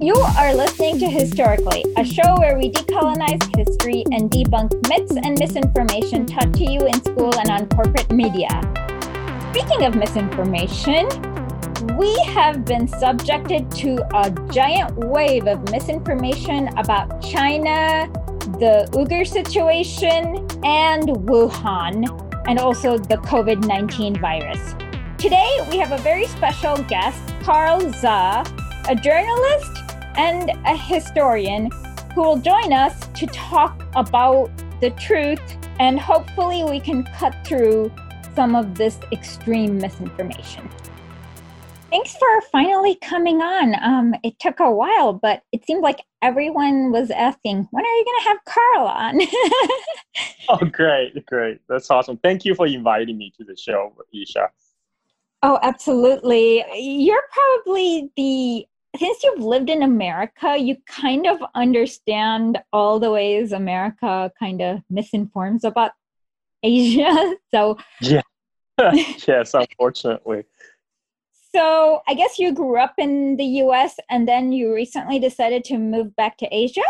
You are listening to Historically, a show where we decolonize history and debunk myths and misinformation taught to you in school and on corporate media. Speaking of misinformation, we have been subjected to a giant wave of misinformation about China, the Uyghur situation, and Wuhan, and also the COVID 19 virus. Today, we have a very special guest, Carl Zha, a journalist and a historian who will join us to talk about the truth and hopefully we can cut through some of this extreme misinformation. Thanks for finally coming on. Um, it took a while, but it seemed like everyone was asking, when are you going to have Carl on? oh, great, great. That's awesome. Thank you for inviting me to the show, Isha. Oh, absolutely. You're probably the since you've lived in America, you kind of understand all the ways America kind of misinforms about Asia. So, yeah. yes, unfortunately. So, I guess you grew up in the US and then you recently decided to move back to Asia?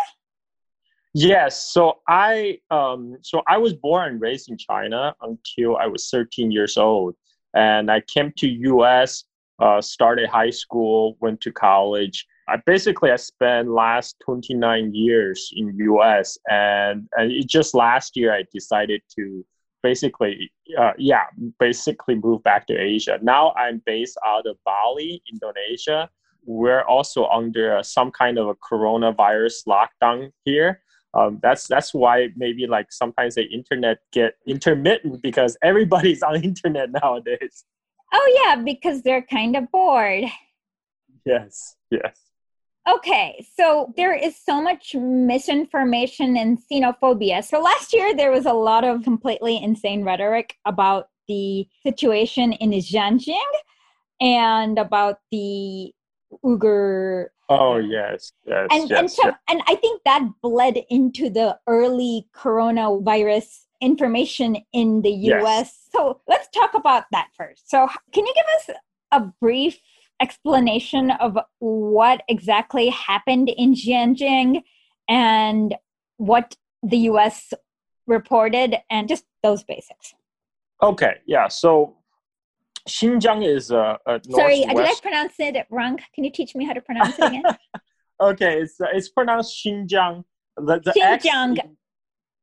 Yes, so I um so I was born and raised in China until I was 13 years old and I came to US uh, started high school, went to college. I basically I spent last 29 years in US and, and it just last year I decided to basically uh, yeah basically move back to Asia. Now I'm based out of Bali, Indonesia. We're also under some kind of a coronavirus lockdown here. Um, that's that's why maybe like sometimes the internet get intermittent because everybody's on internet nowadays. Oh, yeah, because they're kind of bored. Yes, yes. Okay, so there is so much misinformation and xenophobia. So last year there was a lot of completely insane rhetoric about the situation in Xinjiang and about the Uyghur. Oh yes, yes, and yes, and so yes. and I think that bled into the early coronavirus information in the US. Yes. So let's talk about that first. So, can you give us a brief explanation of what exactly happened in Xinjiang and what the US reported and just those basics? Okay, yeah. So Xinjiang is a, a Sorry, did I pronounce it wrong? Can you teach me how to pronounce it again? okay, it's uh, it's pronounced Xinjiang. The, the Xinjiang. X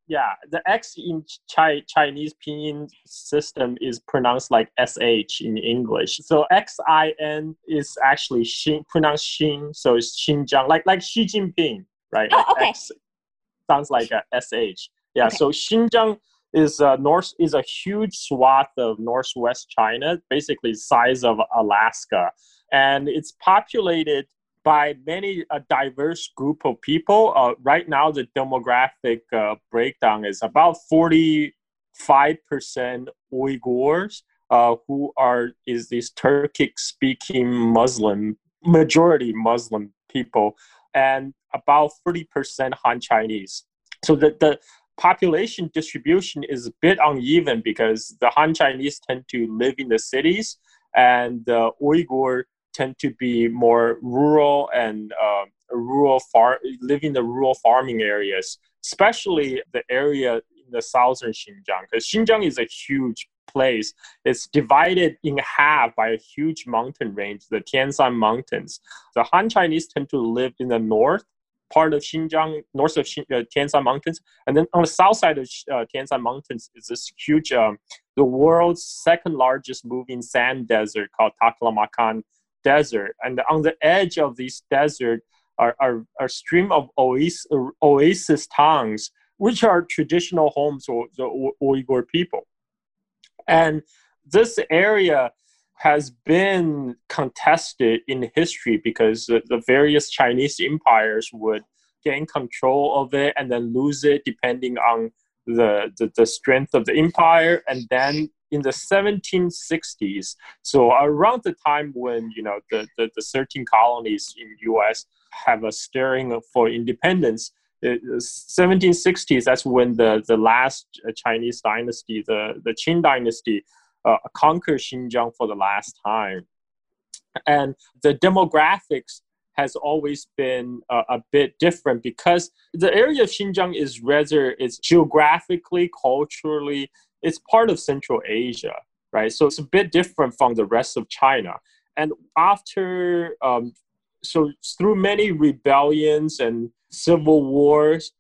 yeah, the X in Chi- Chinese pinyin system is pronounced like SH in English. So X I N is actually Xin, pronounced Xin, so it's Xinjiang, like like Xi Jinping, right? Oh, okay. X sounds like a SH. Yeah, Okay. so Xinjiang is a north is a huge swath of northwest China, basically size of Alaska, and it's populated by many a diverse group of people. Uh, right now, the demographic uh, breakdown is about forty-five percent Uyghurs, uh, who are is these Turkic-speaking Muslim majority Muslim people, and about thirty percent Han Chinese. So the the population distribution is a bit uneven because the Han Chinese tend to live in the cities, and the Uyghur tend to be more rural and uh, rural far live in the rural farming areas, especially the area in the southern Xinjiang. Because Xinjiang is a huge place. It's divided in half by a huge mountain range, the Tianshan Mountains. The Han Chinese tend to live in the north part of Xinjiang, north of Xin, uh, Tianshan Mountains, and then on the south side of uh, Tianshan Mountains is this huge, um, the world's second largest moving sand desert called Taklamakan desert and on the edge of this desert are, are, are stream of oasis, oasis towns which are traditional homes of the uyghur people. And this area has been contested in history because the, the various chinese empires would gain control of it and then lose it depending on the, the, the strength of the empire and then in the 1760s so around the time when you know the, the, the 13 colonies in us have a stirring for independence 1760s, that's when the, the last Chinese dynasty, the, the Qing dynasty, uh, conquered Xinjiang for the last time. And the demographics has always been a, a, bit different because the area of Xinjiang is rather it's geographically, culturally, it's part of Central Asia, right? So it's a bit different from the rest of China. And after, um, so through many rebellions and civil wars,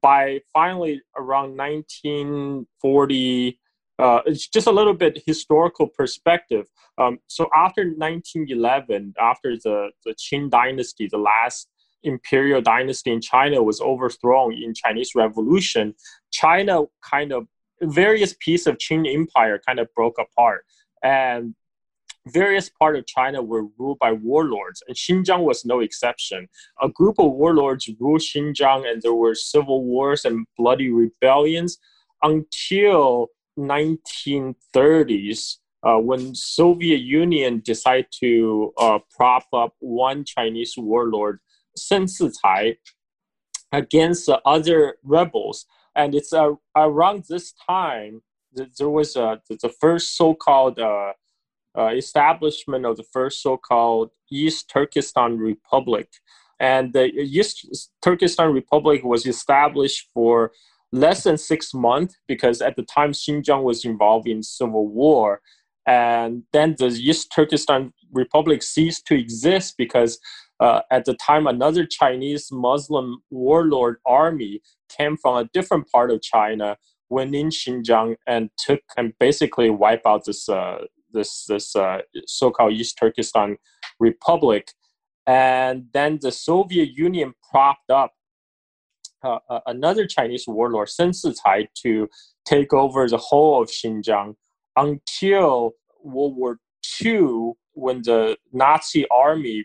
by finally around 1940, uh, it's just a little bit historical perspective. Um, so after 1911, after the, the Qing dynasty, the last imperial dynasty in China was overthrown in Chinese Revolution, China kind of various pieces of Qing Empire kind of broke apart, and various parts of China were ruled by warlords, and Xinjiang was no exception. A group of warlords ruled Xinjiang, and there were civil wars and bloody rebellions until 1930s uh, when Soviet Union decided to uh, prop up one Chinese warlord, Sheng Shicai, against the other rebels. And it's uh, around this time that there was a, the first so-called uh, uh, establishment of the first so-called East Turkestan Republic. And the East Turkestan Republic was established for less than six months because at the time Xinjiang was involved in civil war. And then the East Turkestan Republic ceased to exist because uh, at the time another Chinese Muslim warlord army came from a different part of China, went in Xinjiang and took and basically wiped out this uh, this this uh, so-called East Turkestan Republic. And then the Soviet Union propped up uh, uh, another Chinese warlord, Sheng Shicai, to take over the whole of Xinjiang until World War II, when the Nazi army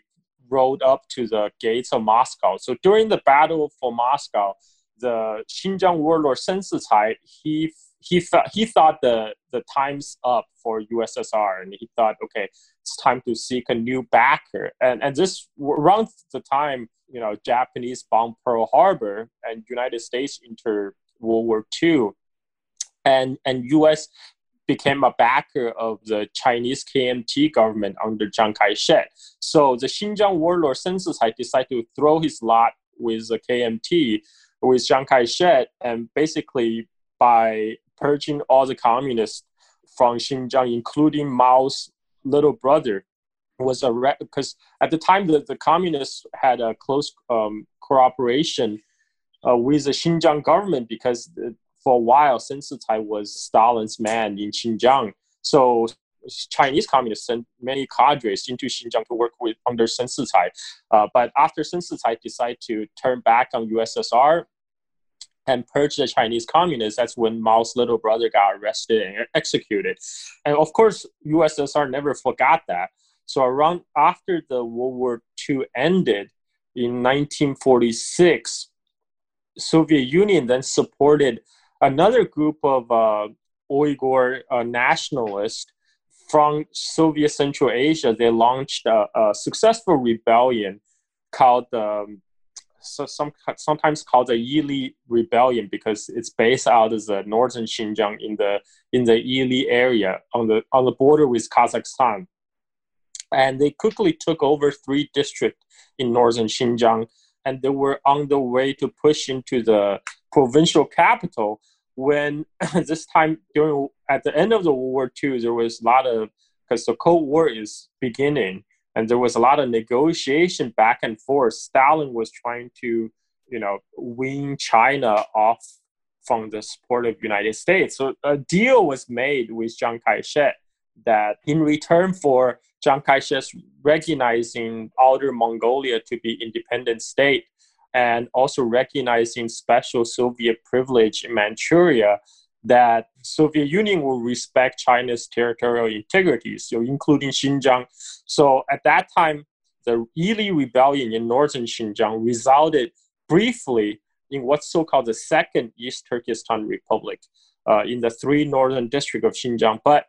rode up to the gates of Moscow. So during the battle for Moscow, the Xinjiang warlord Sheng Shicai, he he thought he thought the the time's up for USSR, and he thought, okay, it's time to seek a new backer. And and this around the time you know Japanese bombed Pearl Harbor and United States entered World War II, and and U.S. became a backer of the Chinese KMT government under Chiang Kai-shek. So the Xinjiang warlord Sheng Shicai decided to throw his lot with the KMT with Chiang Kai-shek, and basically by purging all the communists from Xinjiang, including Mao's little brother, was a because at the time the, the communists had a close um, cooperation uh, with the Xinjiang government because for a while Sheng Shicai was Stalin's man in Xinjiang. So Chinese communists sent many cadres into Xinjiang to work with under Sheng Shicai. Uh, but after Sheng Shicai decided to turn back on USSR and purge the Chinese communists, that's when Mao's little brother got arrested and executed. And of course, USSR never forgot that. So around after the World War II ended in 1946, Soviet Union then supported another group of uh, Uyghur uh, nationalists from Soviet Central Asia. They launched a, a successful rebellion called um, so some sometimes called the Yili Rebellion because it's based out of the northern Xinjiang in the in the Yili area on the on the border with Kazakhstan and they quickly took over three districts in northern Xinjiang, and they were on the way to push into the provincial capital. When this time during at the end of the World War II, there was a lot of because the Cold War is beginning, and there was a lot of negotiation back and forth. Stalin was trying to, you know, wean China off from the support of United States. So a deal was made with Chiang Kai-shek that in return for Chiang Kai-shek recognizing Outer Mongolia to be independent state and also recognizing special Soviet privilege in Manchuria, that Soviet Union will respect China's territorial integrity, so including Xinjiang. So at that time, the Yili rebellion in northern Xinjiang resulted briefly in what's so-called the Second East Turkestan Republic uh, in the three northern districts of Xinjiang. But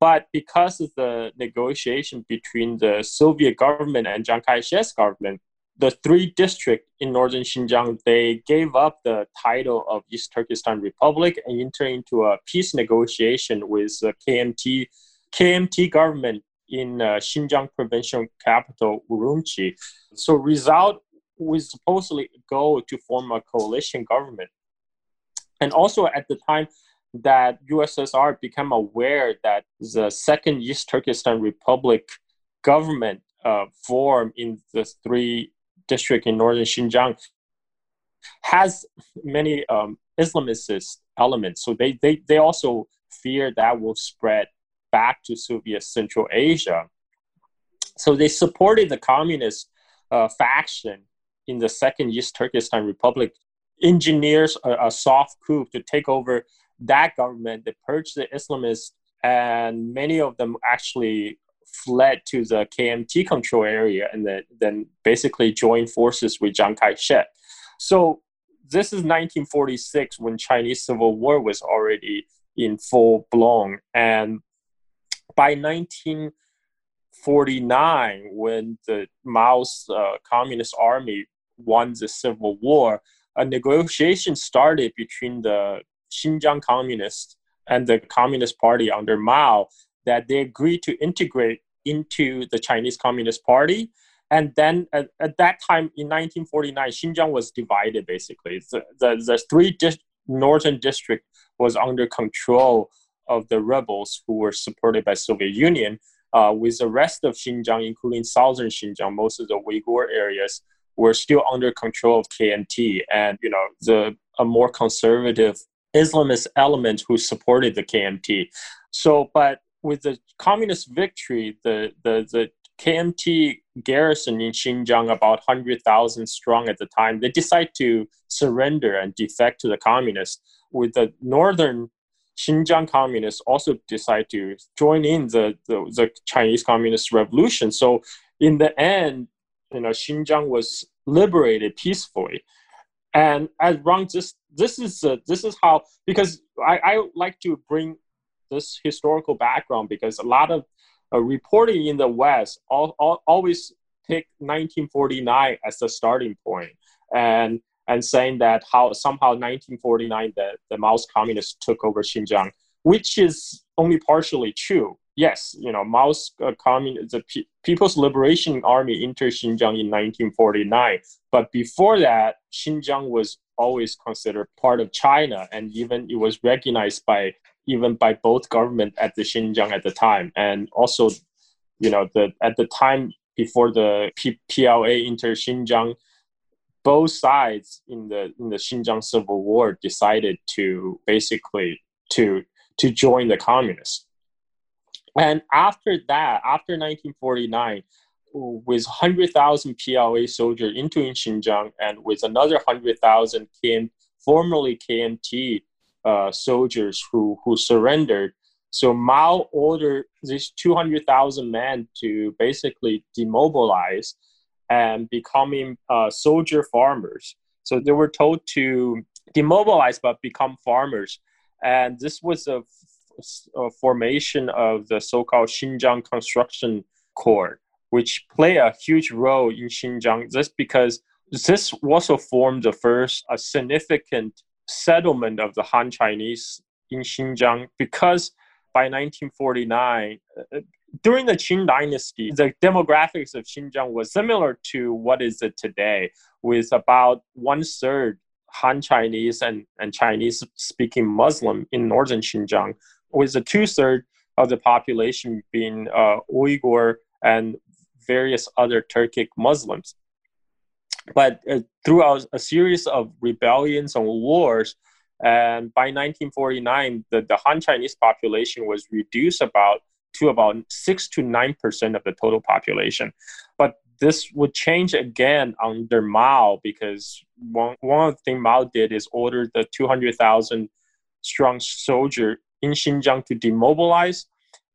but because of the negotiation between the Soviet government and Chiang Kai-shek's government, the three districts in northern Xinjiang, they gave up the title of East Turkestan Republic and entered into a peace negotiation with the KMT, KMT government in uh, Xinjiang provincial capital, Urumqi. So result was supposedly go to form a coalition government. And also at the time that USSR became aware that the second East Turkestan Republic government uh, form in the three district in northern Xinjiang has many um, Islamist elements. So they, they, they also fear that will spread back to Soviet Central Asia. So they supported the communist uh, faction in the Second East Turkestan Republic, engineers a, a, soft coup to take over that government. They purged the Islamists, and many of them actually fled to the KMT control area and then, then basically joined forces with Chiang Kai shek. So this is 1946 when Chinese Civil War was already in full blown. And by 1949, when the Mao's uh, Communist Army won the Civil War, a negotiation started between the Xinjiang Communists and the Communist Party under Mao that they agreed to integrate into the Chinese Communist Party. And then at, at that time in 1949, Xinjiang was divided basically. The, the, the three northern district was under control of the rebels who were supported by Soviet Union, uh, with the rest of Xinjiang, including southern Xinjiang, most of the Uyghur areas, were still under control of KMT, and you know the a more conservative Islamist element who supported the KMT. So, but with the communist victory, the the, the KMT garrison in Xinjiang, about 100,000 strong at the time, they decide to surrender and defect to the communists. With the northern Xinjiang communists also decide to join in the, the, the Chinese Communist Revolution. So in the end, you know, Xinjiang was liberated peacefully. And as Ron, this this is uh, this is how because I, I like to bring this historical background because a lot of uh, reporting in the West all, all, always pick 1949 as the starting point and and saying that how somehow 1949 the, the Mao's communists took over Xinjiang, which is only partially true. Yes, you know, Mao's uh, the P- People's Liberation Army entered Xinjiang in 1949, but before that, Xinjiang was always considered part of China, and even it was recognized by even by both government at the Xinjiang at the time, and also, you know, the at the time before the P- PLA entered Xinjiang, both sides in the in the Xinjiang Civil War decided to basically to to join the communists. And after that, after 1949, with 100,000 PLA soldiers into Xinjiang and with another 100,000 KM, formerly KMT uh, soldiers who, who surrendered. So Mao ordered these 200,000 men to basically demobilize and becoming uh, soldier farmers. So they were told to demobilize but become farmers. And this was a, a formation of the so-called Xinjiang Construction Corps, which play a huge role in Xinjiang just because this also formed the first a significant settlement of the Han Chinese in Xinjiang because by 1949, during the Qing dynasty, the demographics of Xinjiang was similar to what is it today, with about one third Han Chinese and, and Chinese speaking Muslim in northern Xinjiang, with the two third of the population being uh, Uyghur and various other Turkic Muslims. But uh, throughout a series of rebellions and wars, and by 1949, the, the Han Chinese population was reduced about to about six to nine percent of the total population. But this would change again under Mao because one, one of the things Mao did is order the 200,000 strong soldier in Xinjiang to demobilize.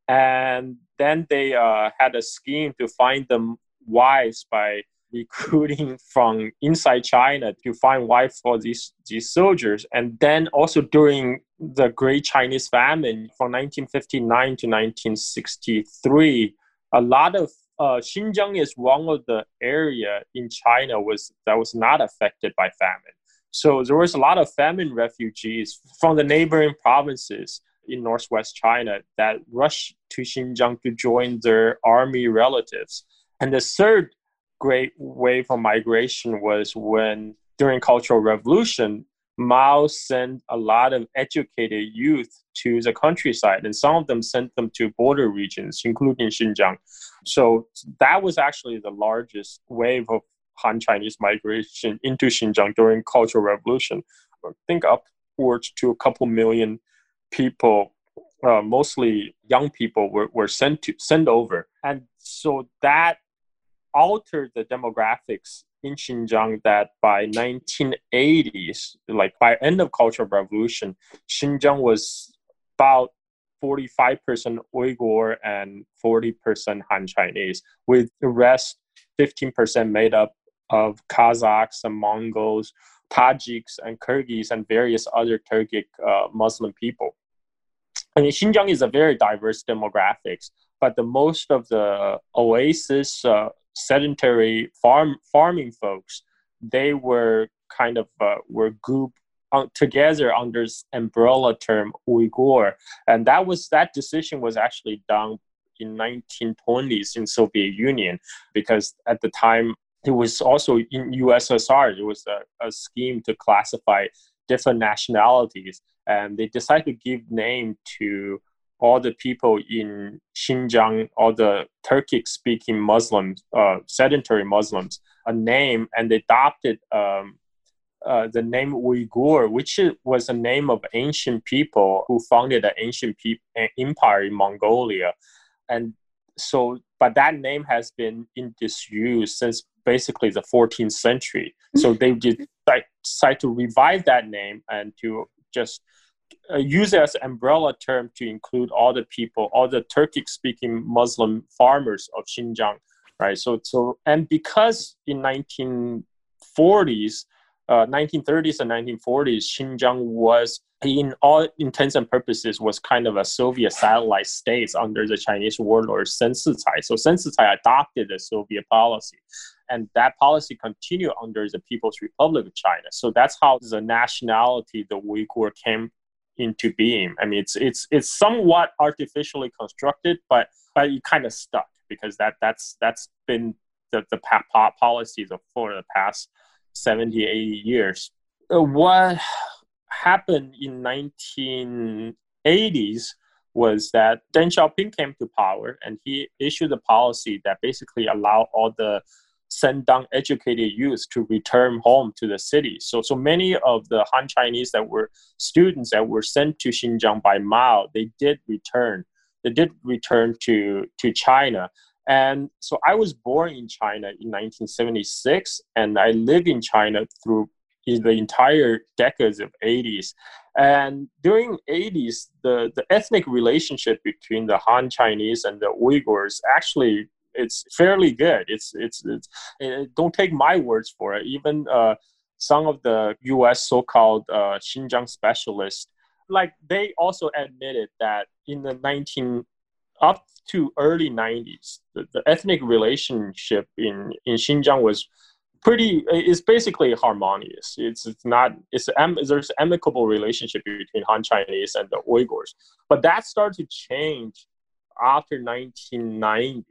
And then they uh, had a scheme to find them wives by recruiting from inside China to find wives for these, these soldiers. And then also during the Great Chinese Famine from 1959 to 1963, a lot of uh, Xinjiang is one of the area in China was that was not affected by famine. So there was a lot of famine refugees from the neighboring provinces in northwest China that rushed to Xinjiang to join their army relatives. And the third great wave of migration was when during Cultural Revolution, Mao sent a lot of educated youth to the countryside, and some of them sent them to border regions, including Xinjiang. So that was actually the largest wave of Han Chinese migration into Xinjiang during Cultural Revolution. I think upwards to a couple million people, uh, mostly young people, were, were sent to sent over, and so that altered the demographics in Xinjiang that by 1980s, like by end of Cultural Revolution, Xinjiang was about 45% Uyghur and 40% Han Chinese, with the rest 15% made up of Kazakhs and Mongols, Tajiks and Kyrgyz and various other Turkic uh, Muslim people. I mean, Xinjiang is a very diverse demographics, but the most of the oasis uh, sedentary farm farming folks, they were kind of uh, were grouped together under this umbrella term Uyghur, and that was that decision was actually done in 1920s in Soviet Union because at the time it was also in USSR. It was a, a scheme to classify different nationalities, and they decided to give name to all the people in Xinjiang, all the Turkic speaking Muslims, uh, sedentary Muslims, a name and they adopted um, uh, the name Uyghur, which was a name of ancient people who founded an ancient pe- empire in Mongolia. And so, but that name has been in disuse since basically the 14th century. So they did decide to revive that name and to just uh, use as umbrella term to include all the people, all the Turkic speaking Muslim farmers of Xinjiang, right? So, so and because in 1940s, uh, 1930s and 1940s, Xinjiang was, in all intents and purposes, was kind of a Soviet satellite state under the Chinese warlord Sheng Shicai. So Sheng Shicai adopted the Soviet policy, and that policy continued under the People's Republic of China. So that's how the nationality, the Uyghur, came into being. I mean, it's it's it's somewhat artificially constructed, but but it kind of stuck because that that's that's been the the policies of for the past 70, 80 years. Uh, what happened in 1980s was that Deng Xiaoping came to power and he issued a policy that basically allowed all the send down educated youth to return home to the city. So, so many of the Han Chinese that were students that were sent to Xinjiang by Mao, they did return. They did return to, to China. And so I was born in China in 1976, and I lived in China through the entire decades of 80s. And during 80s, the, the ethnic relationship between the Han Chinese and the Uyghurs actually it's fairly good. It's it's, it's it, don't take my words for it. Even uh, some of the U.S. so-called uh, Xinjiang specialists, like they also admitted that in the 19 up to early 90s, the, the ethnic relationship in in Xinjiang was pretty it's basically harmonious it's it's not it's there's amicable relationship between han chinese and the uyghurs but that started to change after 1990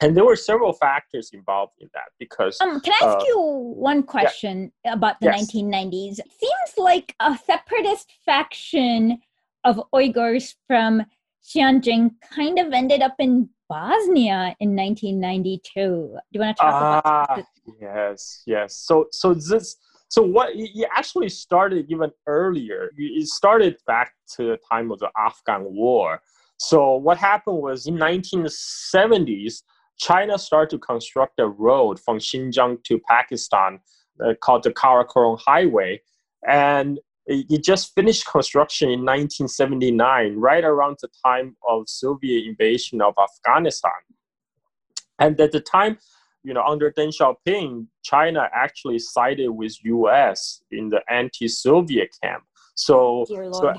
and there were several factors involved in that because um, can i ask uh, you one question yeah. about the yes. 1990s seems like a separatist faction of uyghurs from xinjiang kind of ended up in bosnia in 1992 do you want to talk uh, about this? yes yes so so this so what it actually started even earlier it started back to the time of the afghan war so what happened was in 1970s China started to construct a road from Xinjiang to Pakistan uh, called the Karakoram Highway. And it just finished construction in 1979, right around the time of Soviet invasion of Afghanistan. And at the time, you know, under Deng Xiaoping, China actually sided with U.S. in the anti-Soviet camp. So, so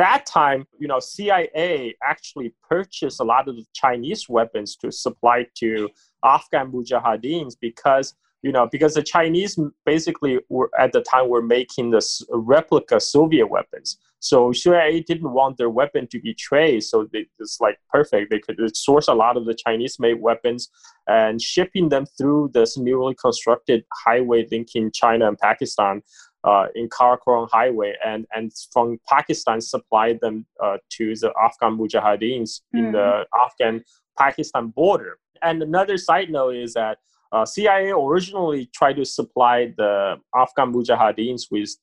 that time, you know, CIA actually purchased a lot of the Chinese weapons to supply to Afghan mujahideens because you know because the Chinese basically were at the time were making the replica Soviet weapons. So CIA didn't want their weapon to be traced, so they, it's like perfect. They could source a lot of the Chinese-made weapons and shipping them through this newly constructed highway linking China and Pakistan uh, in Karakoram Highway, and and from Pakistan supplied them uh, to the Afghan Mujahideens mm. in the hmm. Afghan Pakistan border. And another side note is that uh, CIA originally tried to supply the Afghan Mujahideens with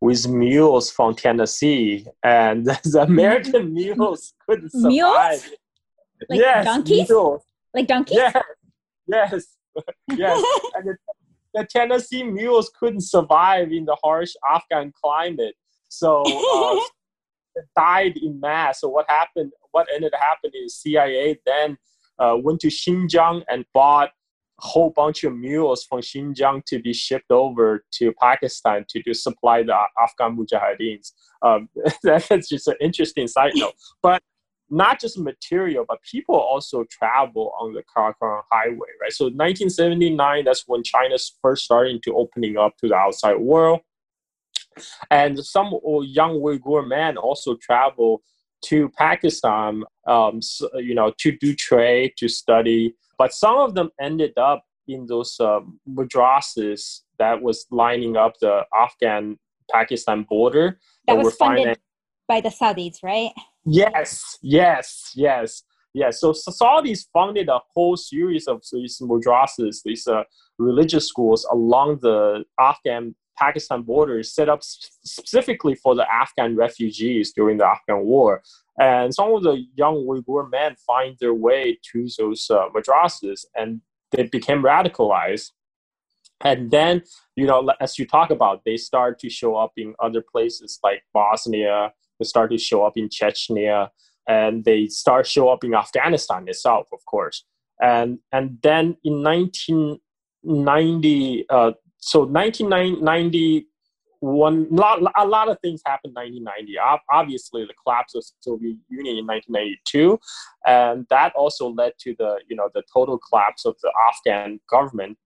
with mules from Tennessee, and the American mules couldn't survive. Mules? Like yes, donkeys? Mules. Like donkeys? Yeah. Yes. Yes. and the, the, Tennessee mules couldn't survive in the harsh Afghan climate. So uh, died in mass. So what happened? What ended up happening is CIA then uh, went to Xinjiang and bought a whole bunch of mules from Xinjiang to be shipped over to Pakistan to, to supply the Afghan Mujahideens. Um, that's just an interesting side note. But not just material, but people also travel on the Karakoram Highway, right? So 1979, that's when China's first starting to opening up to the outside world. And some young Uyghur men also travel to Pakistan, um, so, you know, to do trade, to study. But some of them ended up in those uh, madrasas that was lining up the Afghan Pakistan border. That, was funded by the Saudis, right? Yes, yes, yes, yes. So, so Saudis funded a whole series of these madrasas, these uh, religious schools along the Afghan Pakistan border set up specifically for the Afghan refugees during the Afghan war. And some of the young Uyghur men find their way to those uh, madrasas and they became radicalized. And then, you know, as you talk about, they start to show up in other places like Bosnia, they start to show up in Chechnya, and they start show up in Afghanistan itself, of course. And and then in 1990, uh, so 1990 one lot, a lot of things happened in 1990 obviously the collapse of soviet union in 1992 and that also led to the you know the total collapse of the afghan government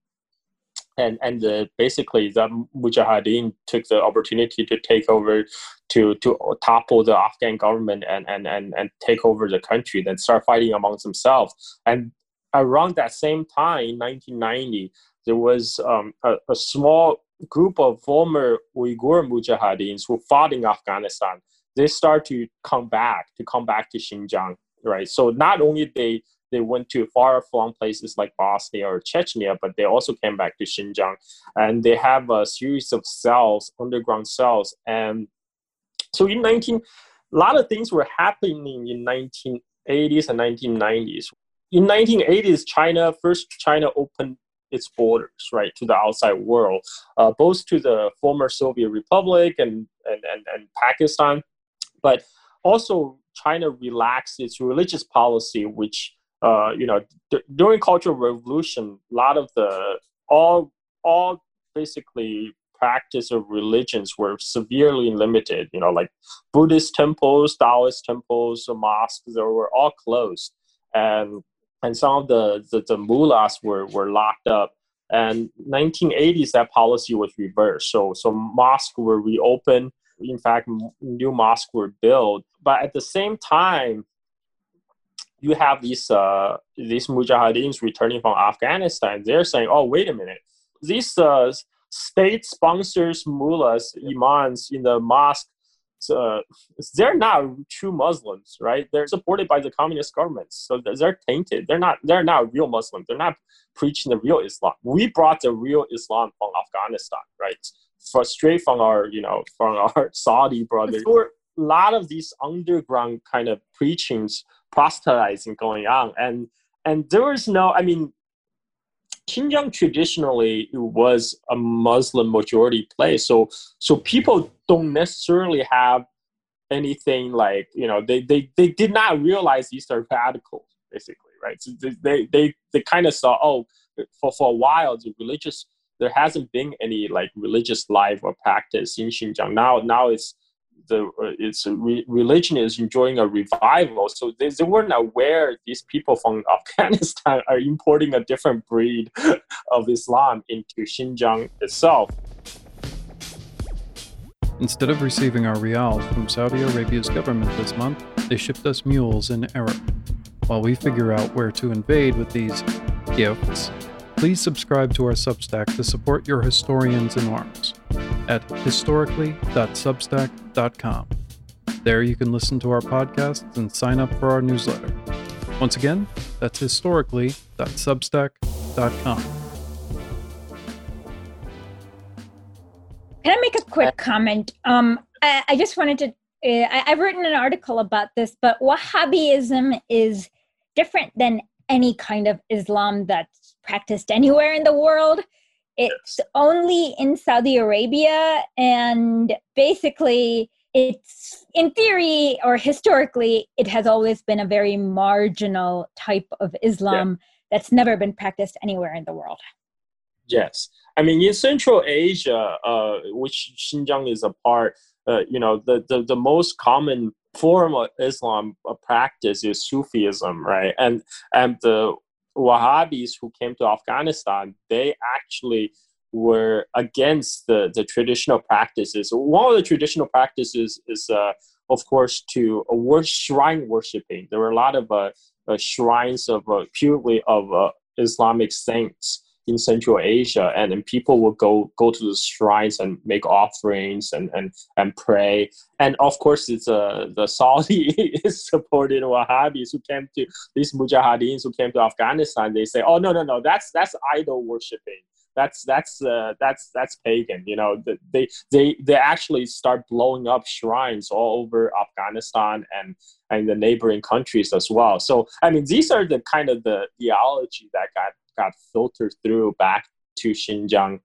and and basically the mujahideen took the opportunity to take over to to topple the afghan government and and and, and take over the country then start fighting amongst themselves and around that same time in 1990 there was um, a, a, small group of former Uyghur mujahideens who fought in Afghanistan. They start to come back to come back to Xinjiang, right? So not only they they went to far flung places like Bosnia or Chechnya, but they also came back to Xinjiang, and they have a series of cells, underground cells, and so in 19, a lot of things were happening in 1980s and 1990s. In 1980s, China first China opened its borders, right, to the outside world, uh, both to the former Soviet Republic and, and, and, and Pakistan, but also China relaxed its religious policy, which, uh, you know, d- during Cultural Revolution, a lot of the, all, all basically practice of religions were severely limited, you know, like Buddhist temples, Taoist temples, mosques, they were all closed. And and some of the, the, the mullahs were, were locked up. And 1980s, that policy was reversed. So, so mosques were reopened. In fact, new mosques were built. But at the same time, you have these uh, these mujahideens returning from Afghanistan. They're saying, "Oh, wait a minute, these uh, state sponsors mullahs, imams in the mosque uh, they're not true Muslims, right? They're supported by the communist governments, so they're tainted. They're not. They're not real Muslims. They're not preaching the real Islam. We brought the real Islam from Afghanistan, right? For, straight from our, you know, from our Saudi brothers. Lot of these underground kind of preachings, proselytizing going on, and and there was no. I mean, Xinjiang traditionally was a Muslim majority place, so so people don't necessarily have anything like you know they they, they did not realize these are radicals basically right? So they they they kind of saw oh for for a while the religious there hasn't been any like religious life or practice in Xinjiang. Now now it's the uh, its re- religion is enjoying a revival. So they, they weren't aware these people from Afghanistan are importing a different breed of Islam into Xinjiang itself. Instead of receiving our rials from Saudi Arabia's government this month, they shipped us mules in error. While we figure out where to invade with these gifts, please subscribe to our Substack to support your historians in arms at historically.substack.com. There you can listen to our podcasts and sign up for our newsletter. Once again, that's historically.substack.com. Can I make a quick comment? Um, I, I just wanted to. Uh, I, I've written an article about this, but Wahhabism is different than any kind of Islam that's practiced anywhere in the world. It's only in Saudi Arabia, and basically, it's in theory or historically, it has always been a very marginal type of Islam yeah. that's never been practiced anywhere in the world. Yes. I mean, in Central Asia, uh, which Xinjiang is a part, uh, you know, the, the, the most common form of Islam uh, practice is Sufism, right? And and the Wahhabis who came to Afghanistan, they actually were against the, the traditional practices. One of the traditional practices is, uh, of course, to uh, worship, shrine worshiping. There were a lot of uh, uh shrines of uh, purely of uh, Islamic saints in Central Asia, and, and people would go go to the shrines and make offerings and and, and pray. And of course, it's uh, the Saudi is supported Wahhabis who came to these Mujahideens who came to Afghanistan. They say, "Oh no, no, no, that's that's idol worshiping." that's that's uh, that's that's pagan you know they they they actually start blowing up shrines all over afghanistan and and the neighboring countries as well so i mean these are the kind of the theology that got got filtered through back to Xinjiang.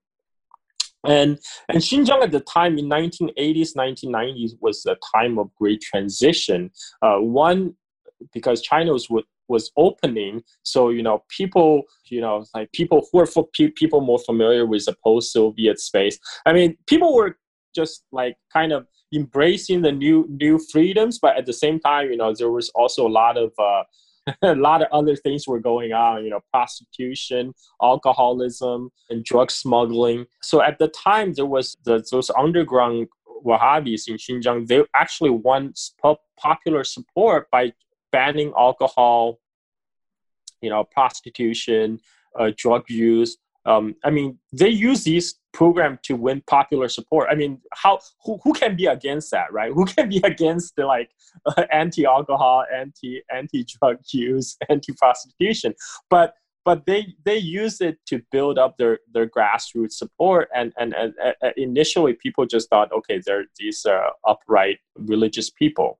And, and Xinjiang at the time in 1980s, 1990s was a time of great transition. Uh, one, because China was, was opening, so you know people, you know, like people who are for people more familiar with the post-Soviet space. I mean, people were just like kind of embracing the new new freedoms, but at the same time, you know, there was also a lot of uh, a lot of other things were going on, you know, prostitution, alcoholism, and drug smuggling. So at the time, there was the, those underground Wahhabis in Xinjiang. They actually won popular support by banning alcohol, you know, prostitution, uh, drug use. Um, I mean, they use these program to win popular support. I mean, how who, who can be against that, right? Who can be against the like uh, anti-alcohol, anti anti-drug use, anti-prostitution? But but they they use it to build up their their grassroots support and and, and, and initially people just thought okay they're these uh, upright religious people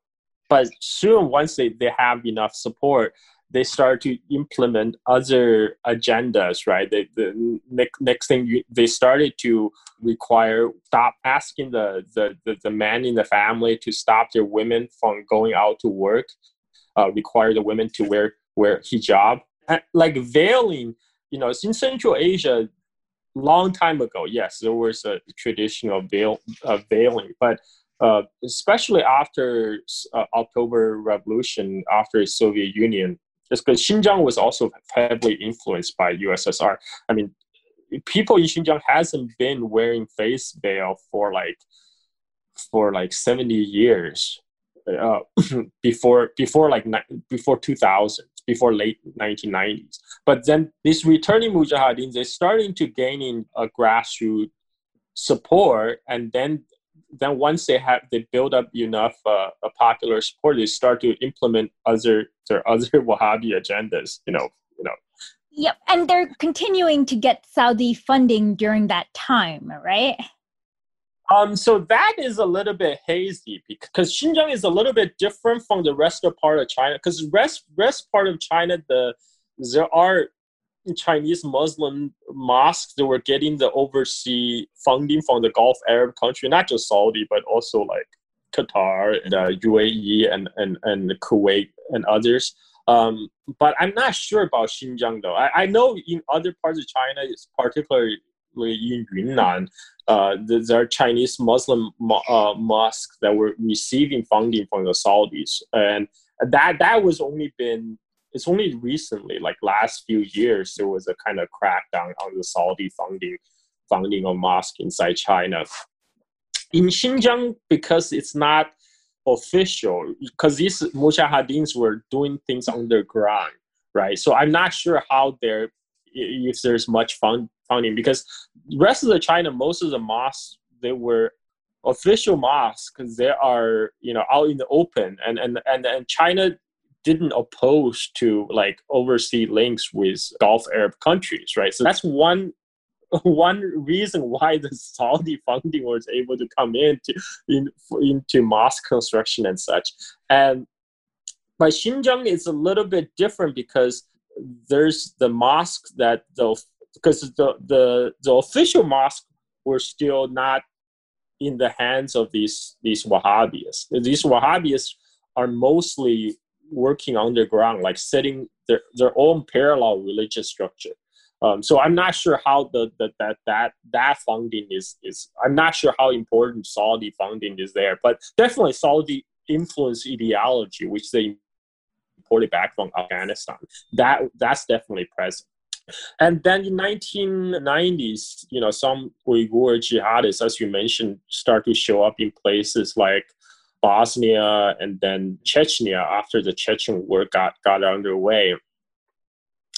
but soon once they, they have enough support they start to implement other agendas, right? They, the next, next thing you, they started to require stop asking the, the, the, the men in the family to stop their women from going out to work, uh, require the women to wear, wear hijab. Like veiling, you know, in Central Asia, long time ago, yes, there was a traditional veil, uh, veiling, but uh, especially after uh, October Revolution, after Soviet Union, just because Xinjiang was also heavily influenced by USSR. I mean, people in Xinjiang hasn't been wearing face veil for like for like 70 years uh, before before like before 2000 before late 1990s but then these returning mujahideen they're starting to gaining a grassroots support and then then once they have they build up enough uh, a popular support, they start to implement other their other Wahhabi agendas. You know, you know. Yep, and they're continuing to get Saudi funding during that time, right? Um, so that is a little bit hazy because Xinjiang is a little bit different from the rest of part of China. Because rest rest part of China, the there are Chinese Muslim mosques that were getting the overseas funding from the Gulf Arab country, not just Saudi, but also like Qatar and uh, UAE and, and, and Kuwait and others. Um, but I'm not sure about Xinjiang though. I, I know in other parts of China, it's particularly in Yunnan, uh, there are Chinese Muslim mo- uh, mosques that were receiving funding from the Saudis, and that that was only been it's only recently, like last few years, there was a kind of crackdown on the Saudi funding funding of mosque inside China. In Xinjiang, because it's not official, because these mujahideen were doing things underground, right? So I'm not sure how they're if there's much fund, funding because rest of the China, most of the mosques they were official mosques because they are you know out in the open and and and, and China didn't oppose to like oversee links with Gulf Arab countries, right? So that's one one reason why the Saudi funding was able to come into in, into mosque construction and such. And but Xinjiang is a little bit different because there's the mosques that the because the the, the official mosque were still not in the hands of these these Wahhabis. These Wahhabis are mostly working underground, like setting their, their own parallel religious structure. Um, so I'm not sure how the, the that that that funding is is I'm not sure how important Saudi funding is there, but definitely Saudi influence ideology, which they imported back from Afghanistan. That that's definitely present. And then in 1990s, you know, some Uyghur jihadists, as you mentioned, start to show up in places like Bosnia and then Chechnya after the Chechen war got, got underway.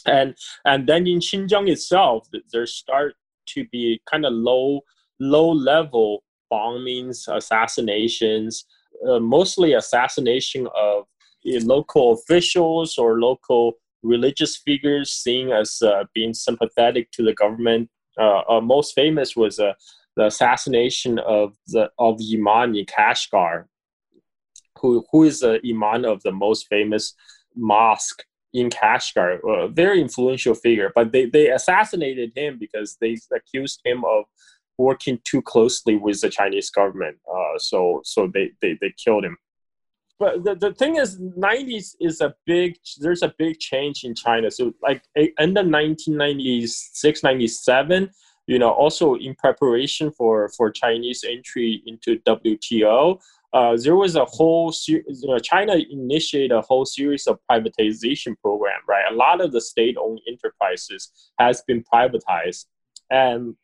And and then in Xinjiang itself, there start to be kind of low low level bombings, assassinations, uh, mostly assassination of uh, local officials or local religious figures seen as uh, being sympathetic to the government. Uh, uh most famous was uh, the assassination of the of Imam in Kashgar who who is the imam of the most famous mosque in Kashgar, a very influential figure. But they, they assassinated him because they accused him of working too closely with the Chinese government. Uh, so so they, they, they killed him. But the, the thing is, 90s is a big, there's a big change in China. So like in the 1996, 97, you know, also in preparation for, for Chinese entry into WTO, uh, there was a whole know, China initiated a whole series of privatization program, right? A lot of the state-owned enterprises has been privatized, and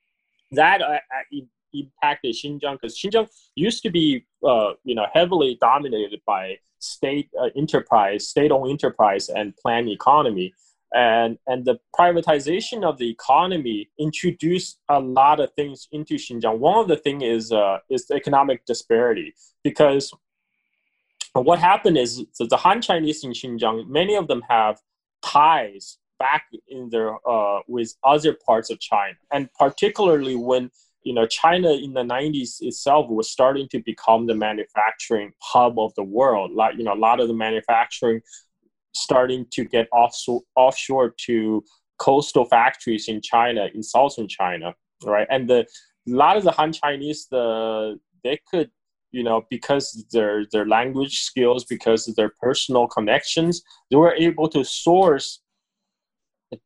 that uh, uh impacted Xinjiang because Xinjiang used to be, uh, you know, heavily dominated by state uh, enterprise, state-owned enterprise, and planned economy and and the privatization of the economy introduced a lot of things into Xinjiang. One of the things is uh, is the economic disparity because what happened is the Han Chinese in Xinjiang, many of them have ties back in their uh, with other parts of China, and particularly when you know China in the 90s itself was starting to become the manufacturing hub of the world. Like you know, a lot of the manufacturing starting to get offshore, offshore to coastal factories in China, in southern China, right? And the a lot of the Han Chinese, the they could, you know, because their their language skills, because of their personal connections, they were able to source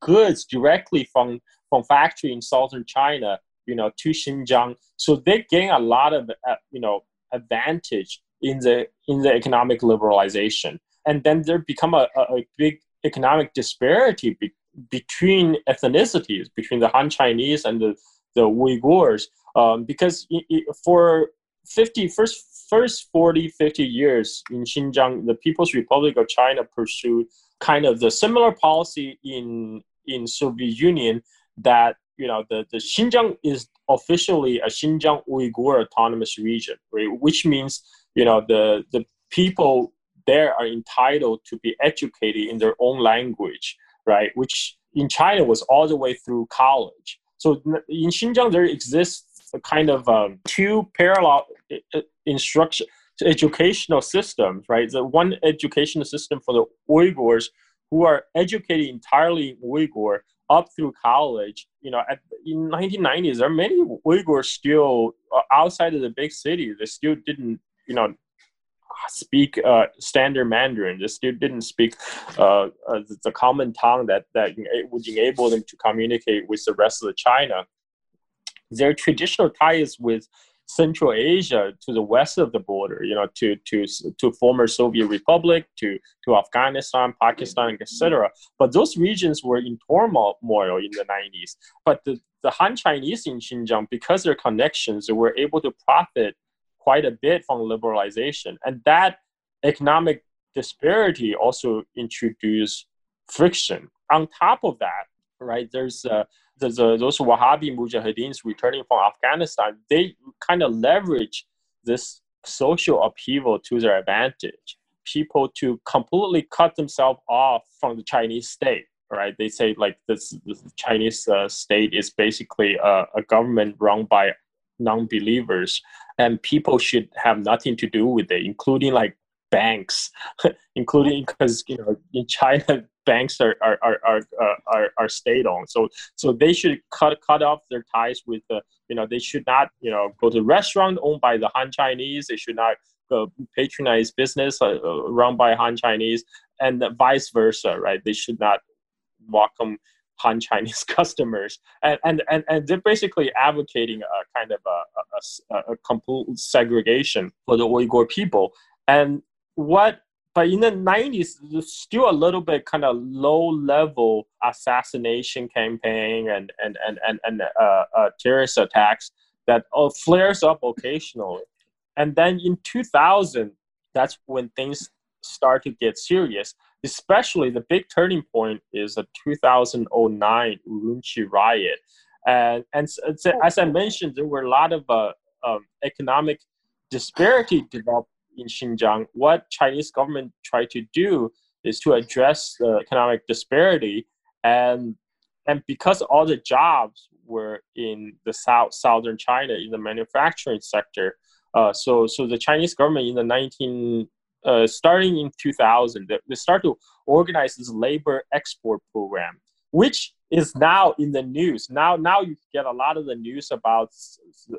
goods directly from from factory in southern China, you know, to Xinjiang. So they gain a lot of, uh, you know, advantage in the in the economic liberalization and then there become a, a, big economic disparity be, between ethnicities, between the Han Chinese and the, the Uyghurs, um, because for 50, first, first 40, 50 years in Xinjiang, the People's Republic of China pursued kind of the similar policy in, in Soviet Union that you know the, the Xinjiang is officially a Xinjiang Uyghur autonomous region, right? which means you know the the people there are entitled to be educated in their own language, right? Which in China was all the way through college. So in Xinjiang, there exists a kind of um, two parallel instruction educational systems, right? The one educational system for the Uyghurs who are educated entirely in Uyghur up through college. You know, at, in 1990s, there are many Uyghurs still uh, outside of the big cities. They still didn't, you know, speak uh, standard Mandarin. They still didn't speak uh, uh, the common tongue that that would enable them to communicate with the rest of the China. their traditional ties with Central Asia to the west of the border, you know, to to to former Soviet Republic, to to Afghanistan, Pakistan, etc. But those regions were in turmoil in the 90s. But the, the Han Chinese in Xinjiang, because their connections, they were able to profit quite a bit from liberalization, and that economic disparity also introduced friction. On top of that, right, there's uh, the, the, those Wahhabi Mujahideens returning from Afghanistan, they kind of leverage this social upheaval to their advantage. People to completely cut themselves off from the Chinese state, right? They say like this, this Chinese uh, state is basically a, a government run by non-believers, and people should have nothing to do with it, including like banks, including because you know in China banks are are are are, uh, are, are state owned. So so they should cut cut off their ties with the you know they should not you know go to restaurant owned by the Han Chinese. They should not uh, patronize business uh, run by Han Chinese and vice versa. Right? They should not welcome Han Chinese customers, and and and, and they're basically advocating a kind of a, a, a complete segregation for the Uyghur people. And what but in the 90s there's still a little bit kind of low level assassination campaign and and and and, and uh, uh, terrorist attacks that uh, flares up occasionally. And then in 2000 that's when things start to get serious especially the big turning point is the 2009 Urumqi riot. And and as I mentioned there were a lot of uh, um, economic disparity developed in Xinjiang, what Chinese government tried to do is to address the economic disparity. And and because all the jobs were in the south southern China in the manufacturing sector, uh, so so the Chinese government in the 19 uh, starting in 2000 they, start to organize this labor export program, which is now in the news. Now now you get a lot of the news about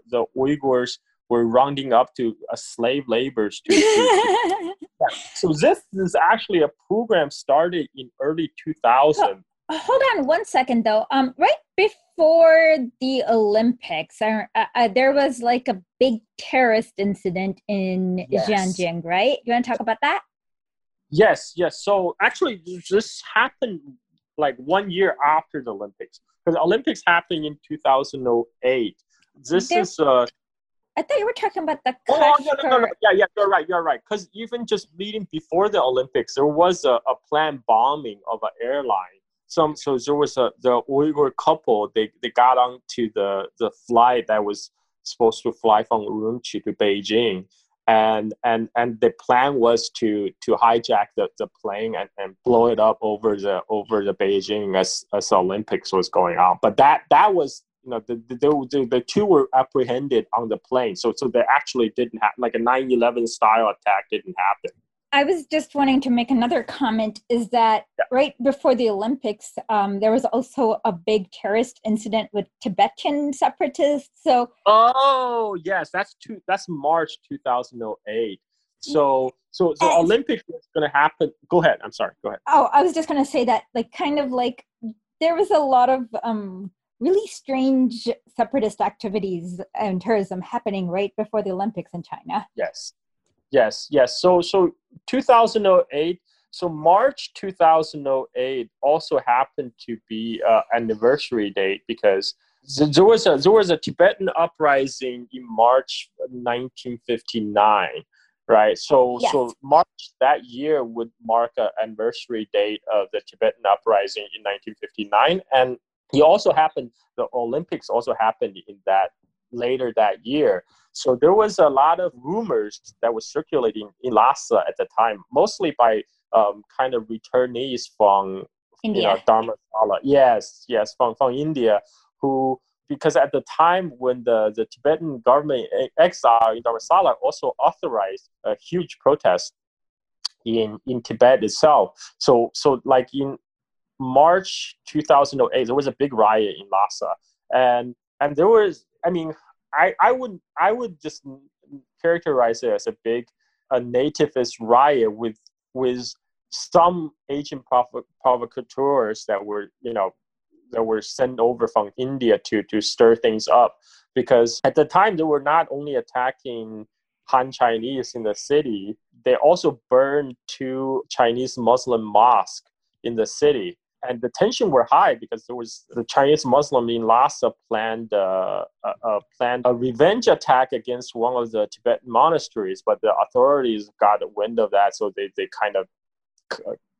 the Uyghurs were rounding up to a slave laborers. To, to so this is actually a program started in early 2000. Hold on one second though. Um, right before the Olympics, uh, uh, there was like a big terrorist incident in yes. Xinjiang, right? You want to talk about that? Yes, yes. So actually, this happened like one year after the Olympics because the Olympics happened in 2008. This there, is uh, I thought you were talking about the. Oh no, no, no, no, yeah, yeah, you're right, you're right. Because even just leading before the Olympics, there was a, a planned bombing of an airline. Some so there was a the Uyghur couple. They they got onto the the flight that was supposed to fly from Urumqi to Beijing, and and and the plan was to to hijack the, the plane and, and blow it up over the over the Beijing as as the Olympics was going on. But that that was you know the the, the, the two were apprehended on the plane so so they actually didn't have like a 9-11 style attack didn't happen i was just wanting to make another comment is that yeah. right before the olympics um, there was also a big terrorist incident with tibetan separatists so oh yes that's two that's march 2008 so so the olympics is going to happen go ahead i'm sorry go ahead oh i was just going to say that like kind of like there was a lot of um really strange separatist activities and tourism happening right before the Olympics in China. Yes, yes, yes. So, so 2008. So March 2008 also happened to be an anniversary date because there was a there was a Tibetan uprising in March 1959 right so yes. so march that year would mark an anniversary date of the tibetan uprising in 1959 and he also happened the olympics also happened in that later that year. So there was a lot of rumors that was circulating in lhasa at the time mostly by um, kind of returnees from India. you know yes yes from, from india who because at the time when the, the tibetan government exile in Dharamsala also authorized a huge protest in in tibet itself. So so like in March 2008, there was a big riot in Lhasa, and and there was, I mean, I I would I would just characterize it as a big a nativist riot with with some Asian provo- provocateurs that were you know that were sent over from India to to stir things up because at the time they were not only attacking Han Chinese in the city, they also burned two Chinese Muslim mosques in the city. And the tension were high because there was the Chinese Muslim in Lhasa planned uh, uh, planned a revenge attack against one of the Tibetan monasteries, but the authorities got wind of that, so they, they kind of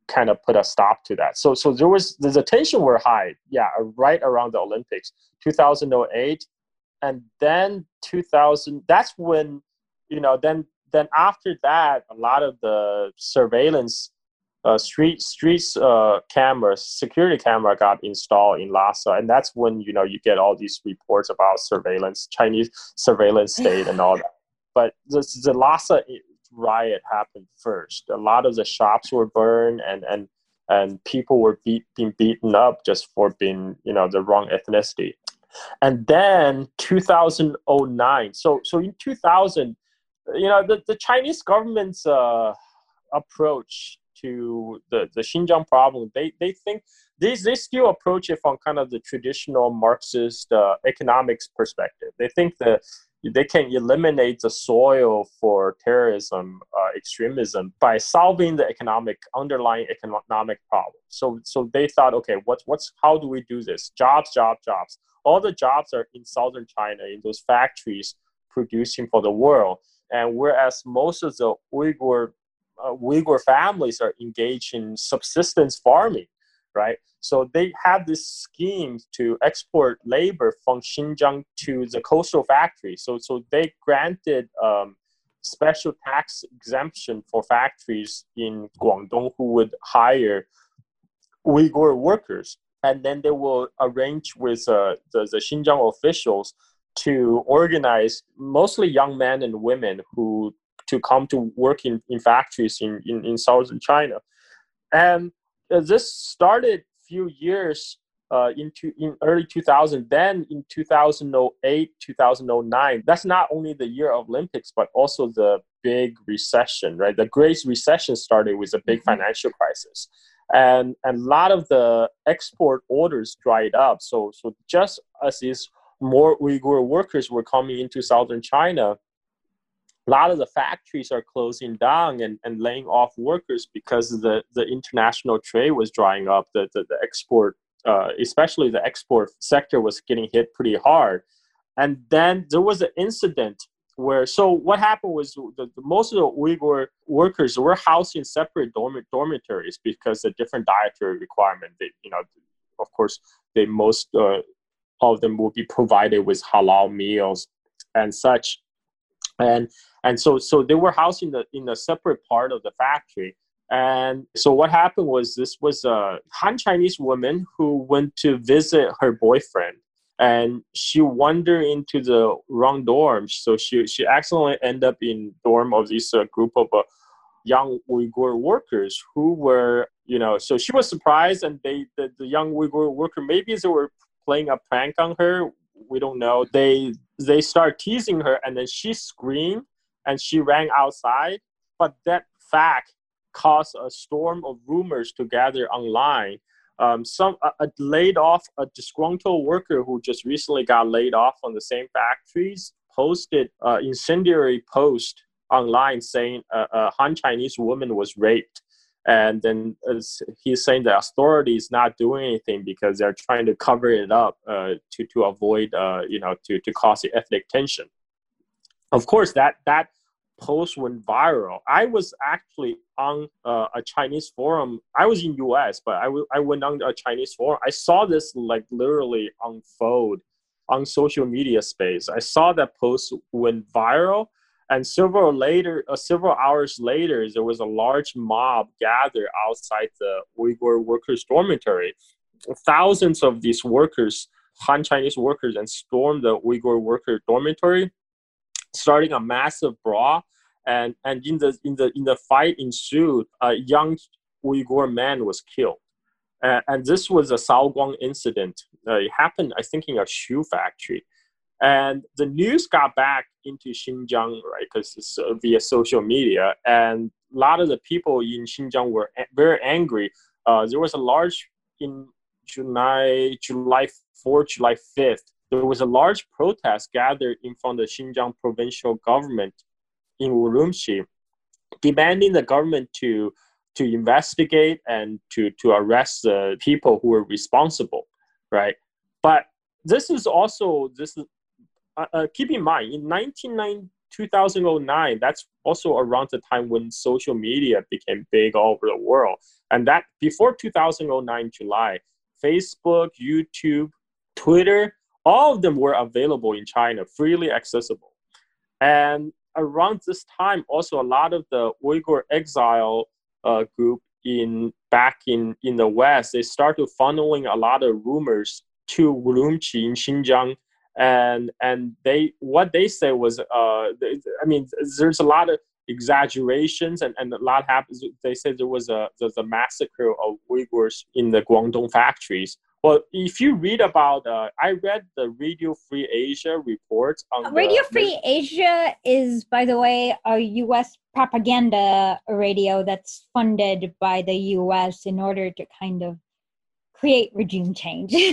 kind of put a stop to that. So so there was the tension were high, yeah, right around the Olympics, 2008, and then 2000. That's when you know then then after that, a lot of the surveillance uh, street streets uh, cameras, security camera got installed in Lhasa, and that's when you know you get all these reports about surveillance, Chinese surveillance state, and all that. But the, the Lhasa riot happened first. A lot of the shops were burned, and and and people were beat, being beaten up just for being you know the wrong ethnicity. And then 2009. So so in 2000, you know the, the Chinese government's uh, approach to the, the Xinjiang problem, they, they think they, they still approach it from kind of the traditional Marxist uh, economics perspective. They think that they can eliminate the soil for terrorism, uh, extremism by solving the economic underlying economic problem. So, so they thought, okay, what's what's how do we do this? Jobs, jobs, jobs. All the jobs are in southern China in those factories producing for the world. And whereas most of the Uyghur uh, Uyghur families are engaged in subsistence farming, right? So they have this scheme to export labor from Xinjiang to the coastal factories. So, so they granted um, special tax exemption for factories in Guangdong who would hire Uyghur workers. And then they will arrange with uh, the, the Xinjiang officials to organize mostly young men and women who to come to work in, in factories in, in, in southern China. And uh, this started few years uh, into in early 2000 then in 2008 2009 that's not only the year of olympics but also the big recession right the great recession started with a big mm-hmm. financial crisis and, and a lot of the export orders dried up so so just as these more uyghur workers were coming into southern china lot of the factories are closing down and, and laying off workers because the, the international trade was drying up. The, the, the export, uh, especially the export sector, was getting hit pretty hard. And then there was an incident where, so what happened was the, the most of the Uyghur workers were housed in separate dorm- dormitories because the different dietary requirement. They, you know, of course, they most uh, of them will be provided with halal meals and such and and so so they were housed in the in a separate part of the factory. And so what happened was this was a han chinese woman who went to visit her boyfriend. And she wandered into the wrong dorm. So she she accidentally ended up in dorm of this uh, group of uh, young uyghur workers who were you know so she was surprised and they the, the young uyghur worker maybe they were playing a prank on her. We don't know. They they start teasing her and then she screamed and she ran outside. But that fact caused a storm of rumors to gather online. Um, some a, a laid off a disgruntled worker who just recently got laid off on the same factories posted incendiary post online saying a, a Han Chinese woman was raped and then he's saying the authority is not doing anything because they're trying to cover it up uh, to to avoid uh, you know to to cause the ethnic tension. Of course, that that post went viral. I was actually on uh, a Chinese forum. I was in U.S., but I, w- I went on a Chinese forum. I saw this like literally unfold on social media space. I saw that post went viral and several later, uh, several hours later, there was a large mob gathered outside the Uyghur workers' dormitory. Thousands of these workers, Han Chinese workers, and stormed the Uyghur worker dormitory, starting a massive brawl. And and in the in the in the fight ensued, a young Uyghur man was killed. Uh, and this was a Shaoguan incident. Uh, it happened, I think, in a shoe factory. And the news got back into Xinjiang, right, because it's uh, via social media. And a lot of the people in Xinjiang were a- very angry. Uh, there was a large in July July 4th, July 5th, there was a large protest gathered in front of the Xinjiang provincial government in Urumqi, demanding the government to to investigate and to to arrest the people who were responsible, right? But this is also this is uh, uh, keep in mind in 1990, 2009 that's also around the time when social media became big all over the world. And that before 2009 july facebook youtube twitter all of them were available in china freely accessible. And around this time also a lot of the uyghur exile uh, group in back in in the west they started funneling a lot of rumors to Urumqi in Xinjiang and and they what they say was uh i mean there's a lot of exaggerations and, and a lot happens. They said there was a there's a massacre of uyghurs in the guangdong factories. Well if you read about uh, i read the radio free asia reports on radio the, free asia is by the way a us propaganda radio that's funded by the us in order to kind of create regime change.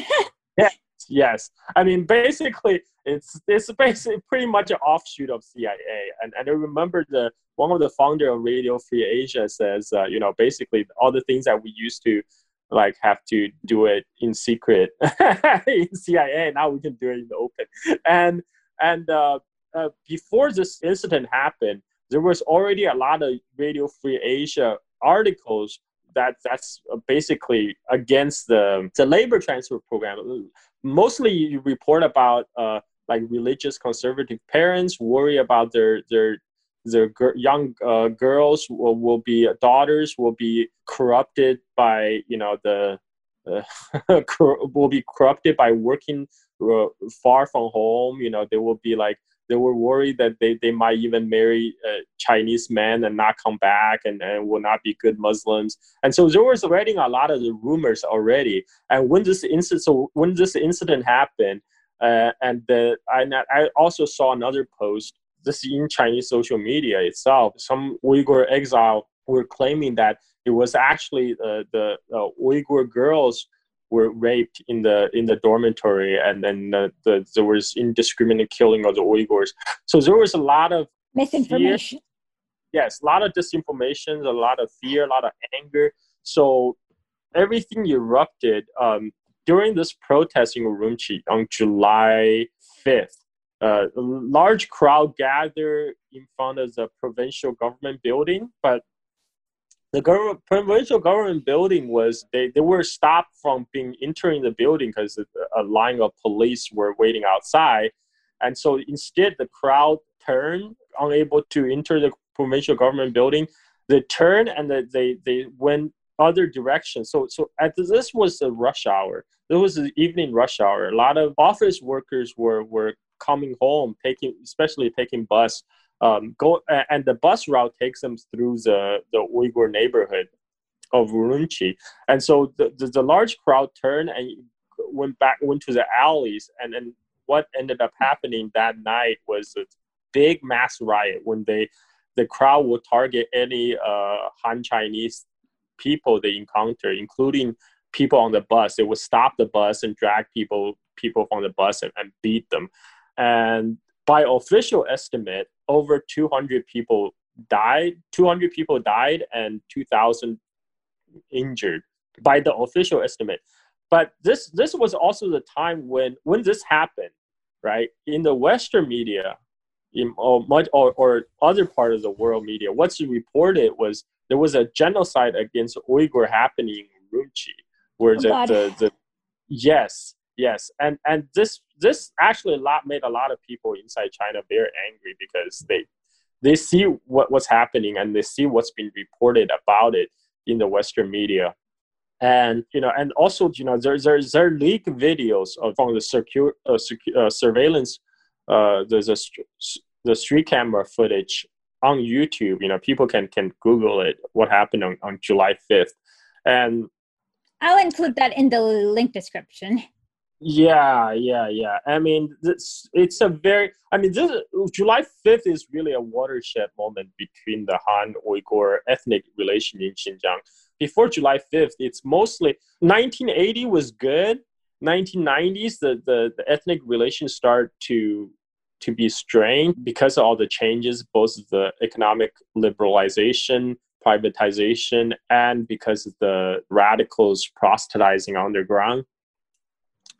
Yeah yes. I mean, basically, it's it's basically pretty much an offshoot of CIA. And and I remember the one of the founder of Radio Free Asia says, uh, you know, basically all the things that we used to like have to do it in secret in CIA. Now we can do it in the open. And and uh, uh, before this incident happened, there was already a lot of Radio Free Asia articles that that's basically against the the labor transfer program mostly you report about uh, like religious conservative parents worry about their their their young uh, girls will, will be daughters will be corrupted by you know the uh, will be corrupted by working uh, far from home. You know they will be like they were worried that they, they might even marry Chinese men and not come back and, and will not be good Muslims. And so there was already a lot of the rumors already. And when this incident, so when this incident happened, uh, and the, I, I also saw another post, this in Chinese social media itself, some Uyghur exile were claiming that it was actually uh, the uh, Uyghur girls were raped in the in the dormitory, and then the, the, there was indiscriminate killing of the Uyghurs. So there was a lot of misinformation. Fear. Yes, a lot of disinformation, a lot of fear, a lot of anger. So everything erupted um, during this protest in Urumqi on July 5th. Uh, a large crowd gathered in front of the provincial government building, but the government, provincial government building was they, they were stopped from being entering the building because a line of police were waiting outside. And so instead the crowd turned unable to enter the provincial government building. They turned and they, they, went other directions so so at this was the rush hour. This was the evening rush hour. A lot of office workers were were coming home taking especially taking bus um, go and the bus route takes them through the, the Uyghur neighborhood of Urumqi. And so the, the, the, large crowd turned and went back, went to the alleys. And then what ended up happening that night was a big mass riot when they, the crowd would target any uh, Han Chinese people they encounter, including people on the bus. They would stop the bus and drag people people from the bus and, and beat them. And by official estimate, over 200 people died. 200 people died and 2,000 injured by the official estimate. But this this was also the time when when this happened, right? In the Western media, in or much or, or other part of the world media, what's reported was there was a genocide against Uyghur happening in Urumqi, where oh, the, the, the yes yes and and this this actually a lot made a lot of people inside china very angry because they they see what, what's happening and they see what's been reported about it in the western media. And you know and also you know there's there's there leaked videos of from the secure uh, uh, surveillance uh there's a the street camera footage on youtube. You know people can can google it what happened on, on july 5th and i'll include that in the link description yeah, yeah, yeah. I mean, this, it's a very, I mean, this July 5th is really a watershed moment between the Han Uyghur ethnic relation in Xinjiang. before July 5th, it's mostly 1980 was good. 1990s, the, the, the ethnic relations start to to be strained because of all the changes, both the economic liberalization, privatization, and because of the radicals proselytizing underground.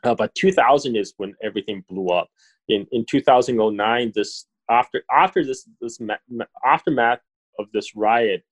Uh, but 2000 is when everything blew up. In in 2009, this after after this this ma- aftermath of this riot,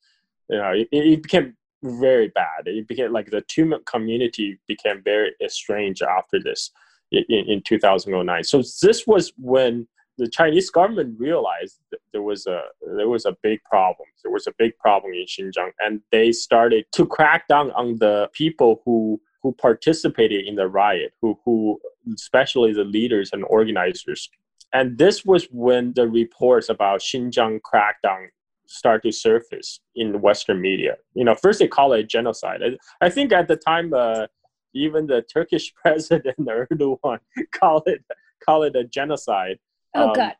you know, it, it became very bad. It became like the two community became very estranged after this in, in 2009. So this was when the Chinese government realized there was a there was a big problem. There was a big problem in Xinjiang, and they started to crack down on the people who who participated in the riot, who who especially the leaders and organizers. And this was when the reports about Xinjiang crackdown start to surface in Western media. You know, first they call it genocide. I, I think at the time, uh, even the Turkish president Erdogan called it call it a genocide. Oh um, God.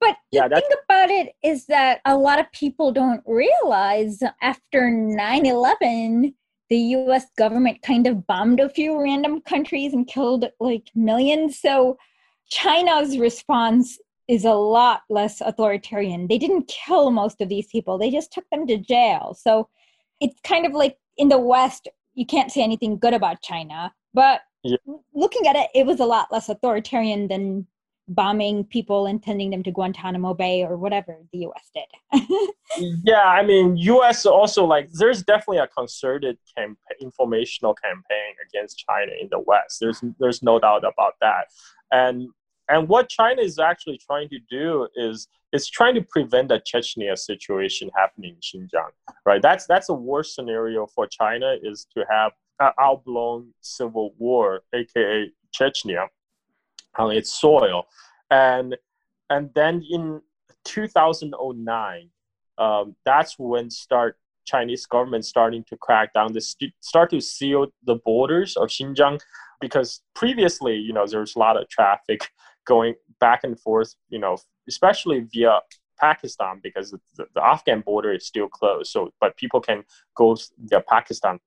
But yeah, the thing about it is that a lot of people don't realize after 9 11, the US government kind of bombed a few random countries and killed like millions. So China's response is a lot less authoritarian. They didn't kill most of these people, they just took them to jail. So it's kind of like in the West, you can't say anything good about China. But yeah. looking at it, it was a lot less authoritarian than bombing people and sending them to Guantanamo Bay or whatever the US did. yeah, I mean, US also like there's definitely a concerted campaign, informational campaign against China in the West. There's there's no doubt about that. And and what China is actually trying to do is it's trying to prevent the Chechnya situation happening in Xinjiang, right? That's that's a worst scenario for China is to have an outblown civil war, aka Chechnya, its soil, and and then in 2009, um, that's when start Chinese government starting to crack down, they st- start to seal the borders of Xinjiang because previously, you know, there's a lot of traffic going back and forth, you know, especially via Pakistan because the, the Afghan border is still closed. So, but people can go via Pakistan,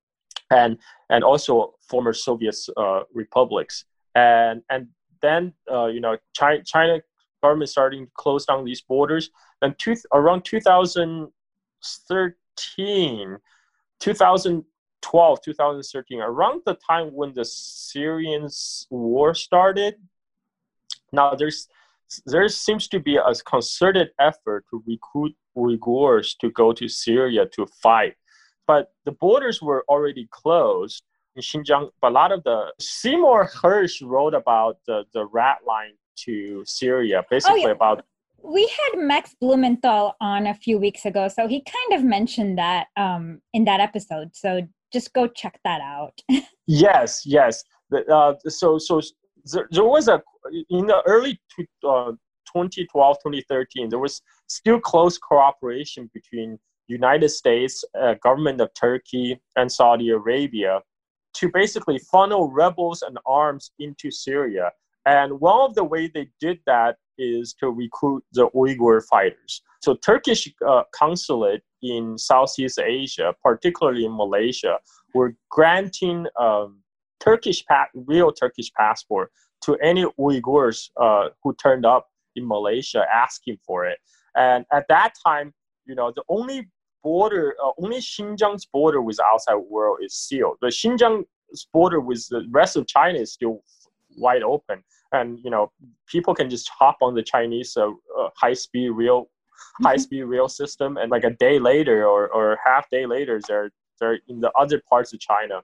and and also former Soviet uh, republics, and and then uh, you know China, China government starting to close down these borders. Then two, around 2013, 2012, 2013, around the time when the Syrian war started, now, there's there seems to be a concerted effort to recruit Uyghurs to go to Syria to fight, but the borders were already closed in Xinjiang. But a lot of the Seymour Hersh wrote about the the rat line to Syria, basically oh, yeah. about. We had Max Blumenthal on a few weeks ago, so he kind of mentioned that um, in that episode. So just go check that out. yes, yes. Uh, so so there, there was a in the early uh, 2012 2013 there was still close cooperation between united states uh, government of turkey and saudi arabia to basically funnel rebels and arms into syria and one of the way they did that is to recruit the uyghur fighters so turkish uh, consulate in southeast asia particularly in malaysia were granting um, Turkish pa- real Turkish passport to any Uyghurs uh, who turned up in Malaysia asking for it. And at that time, you know, the only border, uh, only Xinjiang's border with the outside world is sealed. The Xinjiang's border with the rest of China is still wide open, and you know, people can just hop on the Chinese uh, uh, high-speed rail, mm-hmm. high-speed rail system, and like a day later or or half day later, they're they're in the other parts of China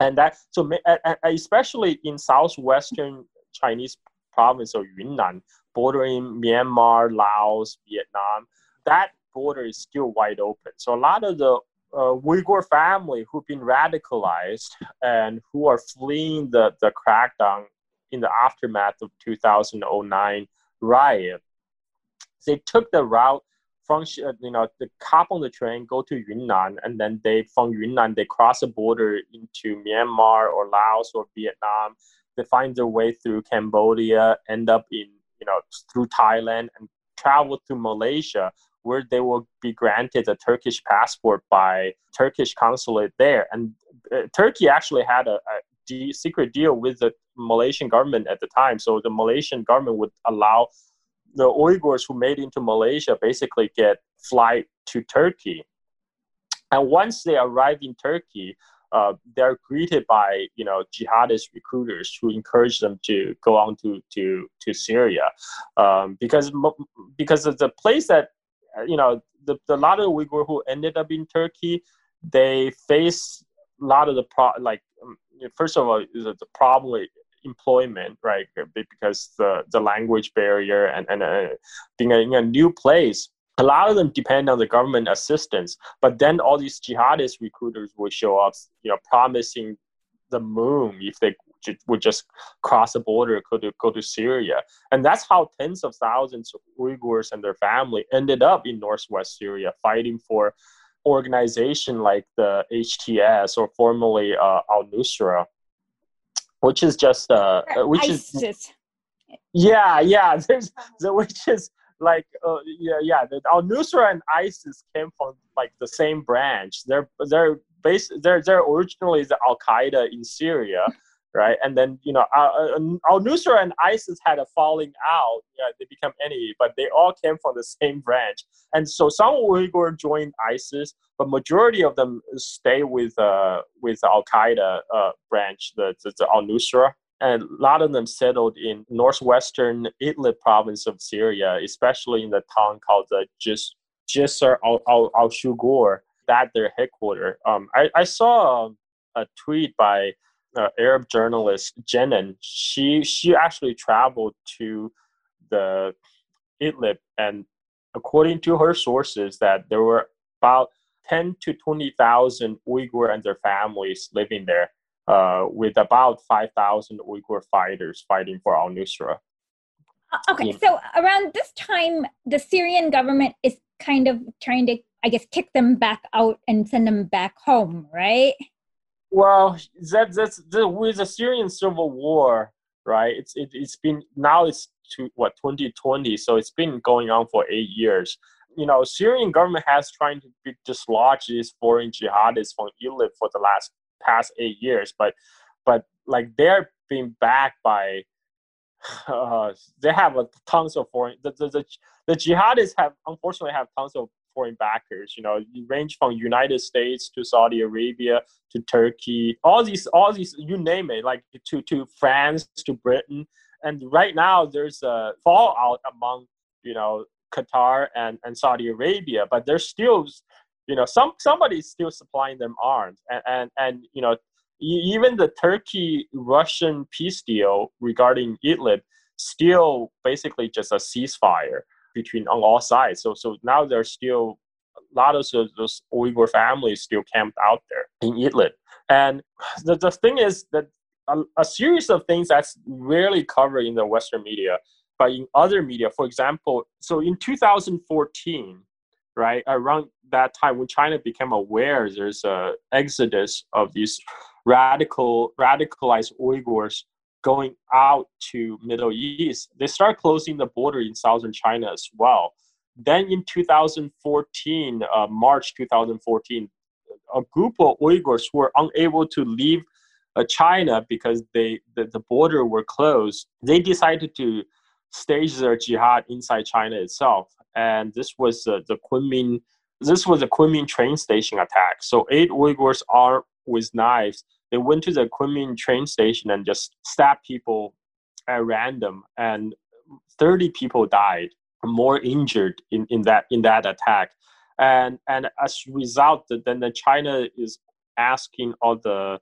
and that so especially in southwestern Chinese province of Yunnan, bordering Myanmar, Laos, Vietnam, that border is still wide open. So a lot of the uh, Uyghur family who've been radicalized and who are fleeing the, the crackdown in the aftermath of 2009 riot, they took the route from uh, you know the hop on the train, go to Yunnan, and then they from Yunnan they cross the border into Myanmar or Laos or Vietnam. They find their way through Cambodia, end up in you know through Thailand, and travel to Malaysia, where they will be granted a Turkish passport by Turkish consulate there. And uh, Turkey actually had a, a de- secret deal with the Malaysian government at the time. So the Malaysian government would allow the Uyghurs who made into Malaysia basically get flight to Turkey. And once they arrive in Turkey, uh, they're greeted by you know jihadist recruiters who encourage them to go on to to to Syria, um, because because of the place that you know the, the lot of Uyghur who ended up in Turkey, they face a lot of the pro like um, first of all is the problem employment right because the the language barrier and and uh, being in a new place a lot of them depend on the government assistance but then all these jihadist recruiters will show up you know promising the moon if they would just cross the border go to go to Syria. And that's how tens of thousands of Uyghurs and their family ended up in northwest Syria fighting for organization like the HTS or formerly uh, Al Nusra which is just uh, which ISIS. is yeah yeah there's the which is like uh, yeah yeah the al nusra and isis came from like the same branch. They're they're based they're they're originally the al qaeda in syria right and then you know al nusra and isis had a falling out yeah they become enemy but they all came from the same branch and so some uyghur joined isis but majority of them stay with uh with al qaeda uh branch the, the, the al nusra and a lot of them settled in northwestern Idlib province of Syria, especially in the town called the Jis, Jisr al, al, al Shugur. That their headquarters. Um, I, I saw a tweet by uh, Arab journalist Jenin. She she actually traveled to the Idlib, and according to her sources, that there were about ten to twenty thousand Uyghur and their families living there uh, with about 5,000 Uyghur fighters fighting for al Nusra. Uh, okay, yeah. so around this time, the Syrian government is kind of trying to, I guess, kick them back out and send them back home, right? Well, that, that's the, with the Syrian civil war, right? It's it, it's been now it's to what 2020, so it's been going on for eight years. You know, Syrian government has trying to be, dislodge these foreign jihadists from Idlib for the last past eight years, but but like they're being backed by uh, they have a tons of foreign the, the, the, the jihadists have unfortunately have tons of foreign backers you know you range from united states to saudi arabia to turkey all these all these you name it like to to france to britain. And right now there's a fallout among you know qatar and, and saudi arabia but there's still you know some somebody's still supplying them arms. And and, and you know even the turkey russian peace deal regarding idlib still basically just a ceasefire between on all sides. So so now there's still a lot of those, uyghur families still camped out there in idlib. And the, the thing is that a, a series of things that's rarely covered in the western media but in other media for example so in 2014 right around that time when China became aware there's a exodus of these radical radicalized Uyghurs going out to Middle East, they start closing the border in southern China as well. Then in 2014, uh, March 2014, a group of Uyghurs were unable to leave uh, China because they the, the border were closed, they decided to stage their jihad inside China itself. And this was uh, the Kunming this was a Kunming train station attack. So eight Uyghurs armed with knives, they went to the Kunming train station and just stabbed people at random, and 30 people died, more injured in, in that in that attack. And and as a result, then the China is asking all the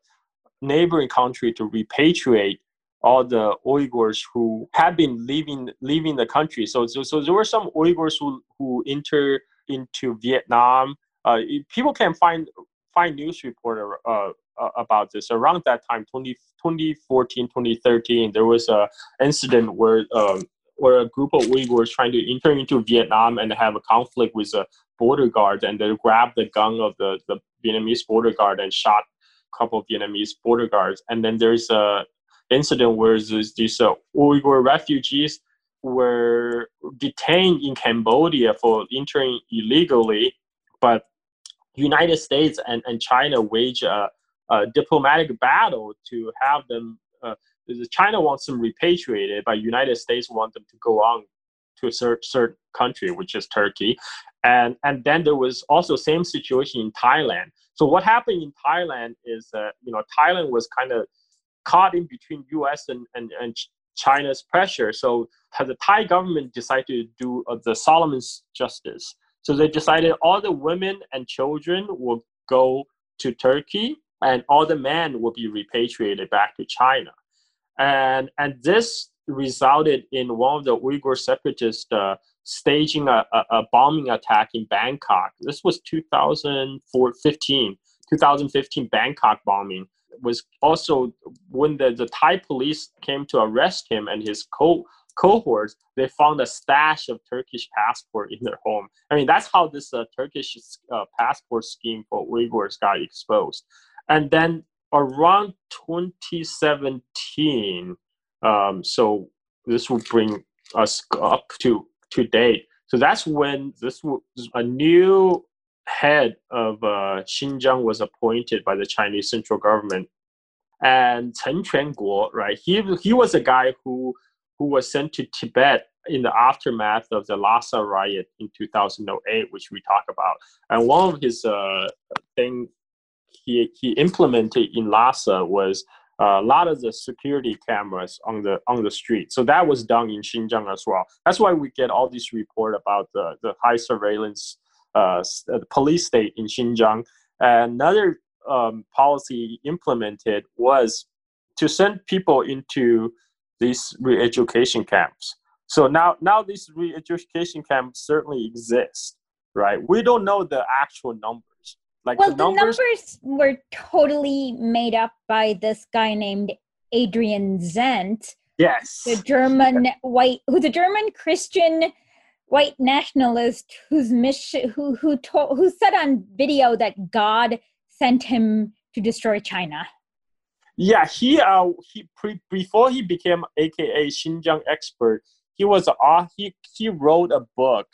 neighboring country to repatriate all the Uyghurs who had been leaving leaving the country. So so, so there were some Uyghurs who who enter into Vietnam. Uh, people can find find news report uh, uh, about this. Around that time, 20, 2014, 2013, there was a incident where um, where a group of Uyghurs trying to enter into Vietnam and have a conflict with a border guard, and they grabbed the gun of the, the Vietnamese border guard and shot a couple of Vietnamese border guards. And then there's a incident where there's these uh, Uyghur refugees were detained in Cambodia for entering illegally, but United States and, and China wage a, a diplomatic battle to have them. Uh, China wants them repatriated, but United States want them to go on to a certain, country, which is Turkey. And, and then there was also same situation in Thailand. So what happened in Thailand is that, you know, Thailand was kind of caught in between U.S. and, and, and China's pressure. So the Thai government decided to do uh, the Solomon's Justice. So they decided all the women and children will go to Turkey, and all the men will be repatriated back to China. And and this resulted in one of the Uyghur separatists uh, staging a, a, a, bombing attack in Bangkok. This was 2015, 2015 Bangkok bombing was also when the, the Thai police came to arrest him and his co cohorts, they found a stash of Turkish passport in their home. I mean, that's how this uh, Turkish uh, passport scheme for Uyghurs got exposed. And then around 2017, um, so this will bring us up to to date. So that's when this was a new head of uh, Xinjiang was appointed by the Chinese central government. And Chen Quanguo, right, he, he was a guy who, who was sent to Tibet in the aftermath of the Lhasa riot in 2008, which we talk about. And one of his uh, thing he, he implemented in Lhasa was uh, a lot of the security cameras on the on the street. So that was done in Xinjiang as well. That's why we get all these report about the, the high surveillance uh, uh, police state in Xinjiang. Another um, policy implemented was to send people into these re-education camps. So now, now these re-education camps certainly exist, right? We don't know the actual numbers. Like well, the numbers, the numbers were totally made up by this guy named Adrian Zenz. Yes, the German white, who's a German Christian white nationalist whose mission who who told who said on video that God sent him to destroy China. Yeah, he uh he pre, before he became AKA Xinjiang expert, he was uh, he he wrote a book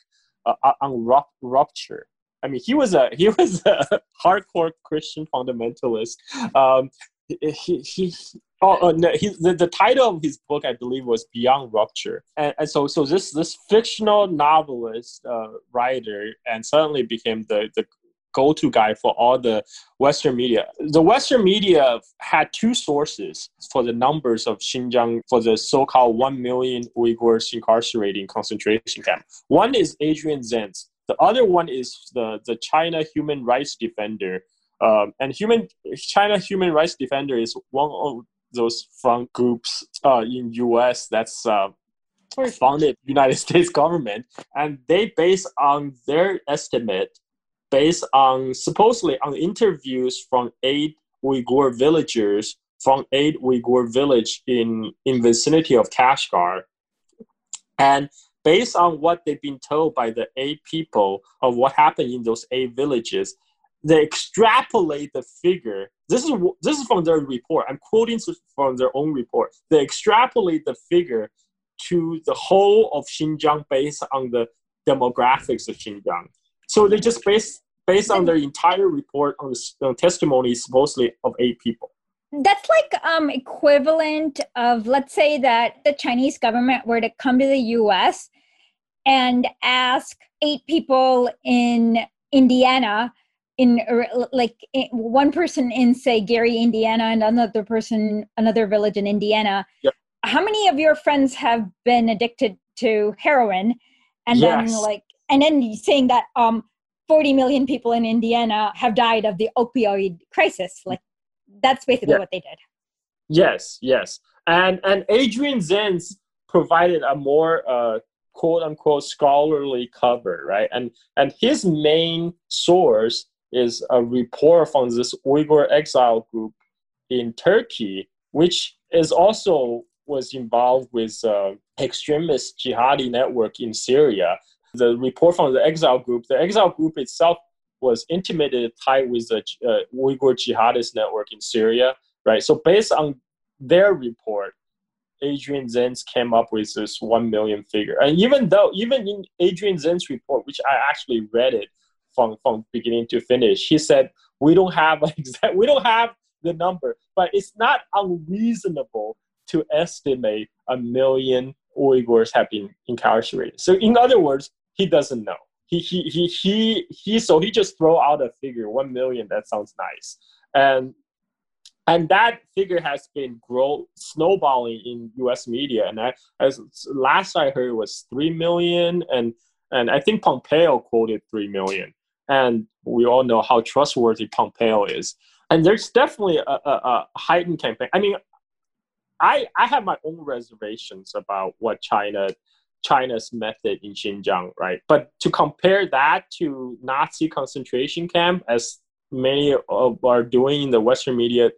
uh, uh on rupture. I mean, he was a he was a hardcore Christian fundamentalist. Um, he, he, Oh, uh, no, he, the, the title of his book, I believe, was Beyond Rupture, and, and so so this this fictional novelist uh, writer, and suddenly became the the go-to guy for all the Western media. The Western media had two sources for the numbers of Xinjiang for the so-called one million Uyghurs incarcerated in concentration camp. One is Adrian Zenz. The other one is the the China human rights defender. Um, and human China human rights defender is one of those front groups uh, in US that's uh, funded United States government, and they base on their estimate, based on supposedly on interviews from eight Uyghur villagers from eight Uyghur village in in vicinity of Kashgar, and based on what they've been told by the eight people of what happened in those eight villages, they extrapolate the figure. This is this is from their report. I'm quoting from their own report. They extrapolate the figure to the whole of Xinjiang based on the demographics of Xinjiang. So they just base based on their entire report on the testimony supposedly of eight people. That's like um, equivalent of let's say that the Chinese government were to come to the U.S. and ask eight people in Indiana in like one person in say Gary, Indiana, and another person, another village in Indiana. Yep. How many of your friends have been addicted to heroin? And yes. then like, and then saying that um, 40 million people in Indiana have died of the opioid crisis. Like, that's basically what they did. Yes, yes, and and Adrian Zenz provided a more uh, quote unquote scholarly cover, right? And and his main source is a report from this Uyghur exile group in Turkey, which is also was involved with uh, extremist jihadi network in Syria. The report from the exile group, the exile group itself was intimately tied with the uh, Uyghur jihadist network in Syria, right? So based on their report, Adrian Zenz came up with this one million figure, and even though even in Adrian Zenz's report, which I actually read it from from beginning to finish, he said we don't have exact we don't have the number, but it's not unreasonable to estimate a million Uyghurs have been incarcerated. So in other words, he doesn't know. He he he he, he so he just throw out a figure, one million. That sounds nice, and and that figure has been grow snowballing in U.S. media. And I, as last I heard was three million, and and I think Pompeo quoted three million. And we all know how trustworthy Pompeo is. And there's definitely a, a, a heightened campaign. I mean, I I have my own reservations about what China China's method in Xinjiang, right? But to compare that to Nazi concentration camp, as many of are doing in the Western media,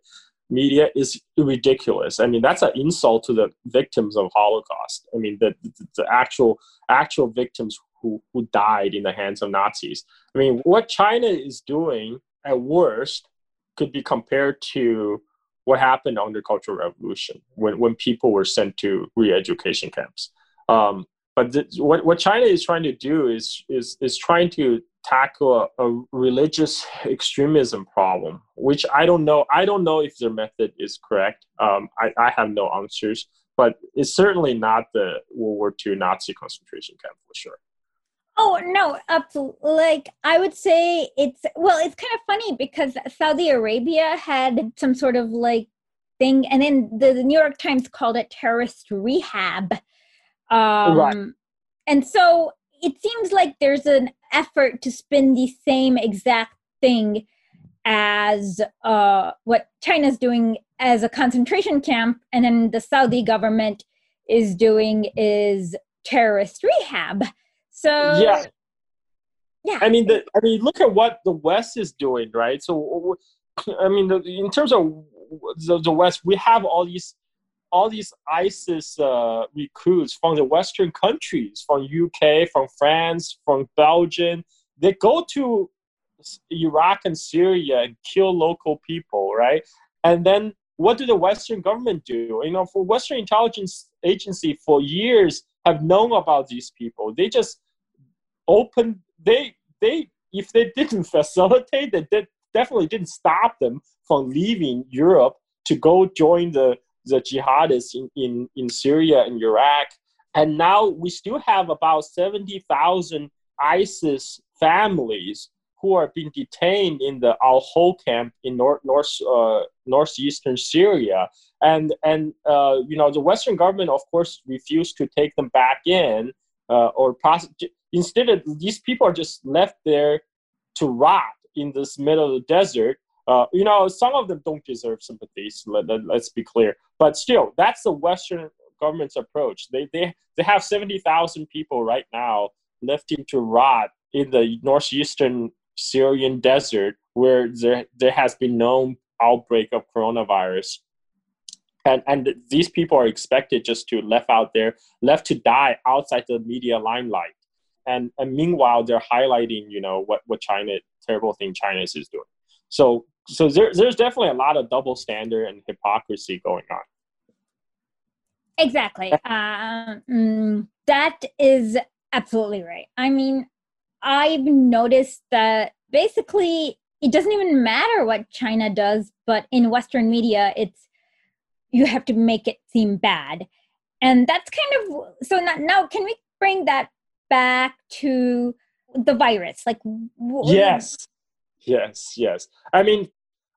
media is ridiculous. I mean, that's an insult to the victims of Holocaust. I mean, the, the, the actual actual victims who who died in the hands of Nazis. I mean, what China is doing at worst could be compared to what happened under Cultural Revolution when, when people were sent to re-education camps. Um, but th- what, what China is trying to do is, is, is trying to tackle a, a, religious extremism problem, which I don't know. I don't know if their method is correct. Um, I, I have no answers, but it's certainly not the World War II Nazi concentration camp for sure. Oh no, absolutely. Like I would say it's well, it's kind of funny because Saudi Arabia had some sort of like thing, and then the, the New York Times called it terrorist rehab. Um, right. And so it seems like there's an effort to spin the same exact thing as uh, what China's doing as a concentration camp, and then the Saudi government is doing is terrorist rehab. So yeah, yeah. I mean, the, I mean, look at what the West is doing, right? So, I mean, the, in terms of the, the West, we have all these all these ISIS uh, recruits from the Western countries, from UK, from France, from Belgium. They go to Iraq and Syria and kill local people, right? And then what do the Western government do? You know, for Western intelligence agency for years have known about these people. They just open. They they if they didn't facilitate, they did, definitely didn't stop them from leaving Europe to go join the the jihadists in, in, in Syria and Iraq. And now we still have about 70,000 ISIS families who are being detained in the Al Hol camp in north, north, uh, northeastern Syria. And, and uh, you know, the Western government, of course, refused to take them back in uh, or pos- instead these people are just left there to rot in this middle of the desert uh, you know, some of them don't deserve sympathies. Let, let, let's be clear. But still, that's the Western government's approach. They they they have seventy thousand people right now left to rot in the northeastern Syrian desert, where there there has been no outbreak of coronavirus. And, and these people are expected just to left out there, left to die outside the media limelight. And, and meanwhile, they're highlighting, you know, what, what China, terrible thing China is doing. So so there, there's definitely a lot of double standard and hypocrisy going on. Exactly. Um, that is absolutely right. I mean, I've noticed that basically it doesn't even matter what China does, but in Western media, it's you have to make it seem bad, and that's kind of so. Now, now can we bring that back to the virus? Like, yes, Yes, yes. I mean,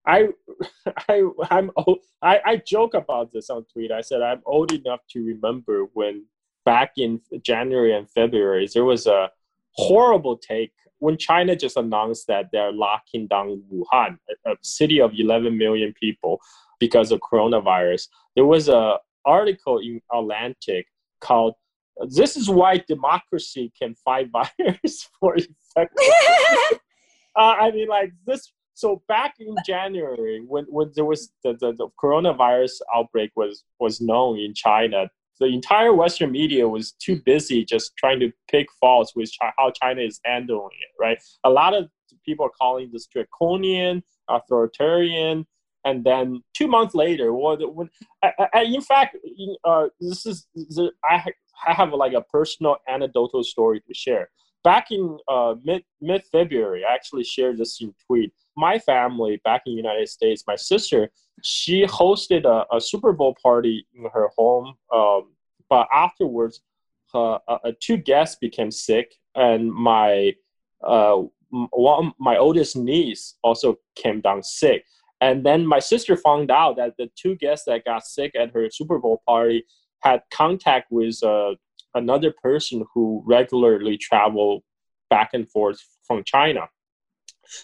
I, I, I'm, I, I joke about this on Twitter. I said I'm old enough to remember when back in January and February there was a horrible take when China just announced that they're locking down Wuhan, a, a city of 11 million people, because of coronavirus. There was a article in Atlantic called "This is why democracy can fight virus for effectiveness." uh, I mean, like this. So back in January, when, when there was the, the, the coronavirus outbreak was was known in China, the entire Western media was too busy just trying to pick faults with how China is handling it. Right, a lot of people are calling this draconian, authoritarian, and then two months later, when, when in fact, uh, this is I I have like a personal anecdotal story to share. Back in uh, mid mid February, I actually shared this in tweet. My family back in the United States, my sister, she hosted a, a Super Bowl party in her home. Um, but afterwards, uh, uh, two guests became sick, and my uh, one my oldest niece also came down sick. And then my sister found out that the two guests that got sick at her Super Bowl party had contact with uh, another person who regularly traveled back and forth from China.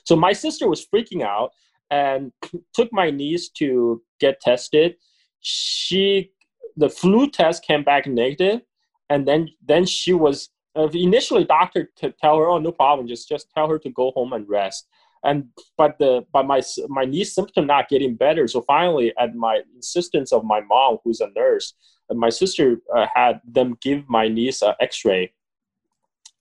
So my sister was freaking out and took my niece to get tested. She the flu test came back negative, and then then she was uh, initially doctor to tell her, oh no problem, just just tell her to go home and rest and but the but my my niece symptom not getting better. So finally at my insistence of my mom who's a nurse and my sister uh, had them give my niece an x-ray.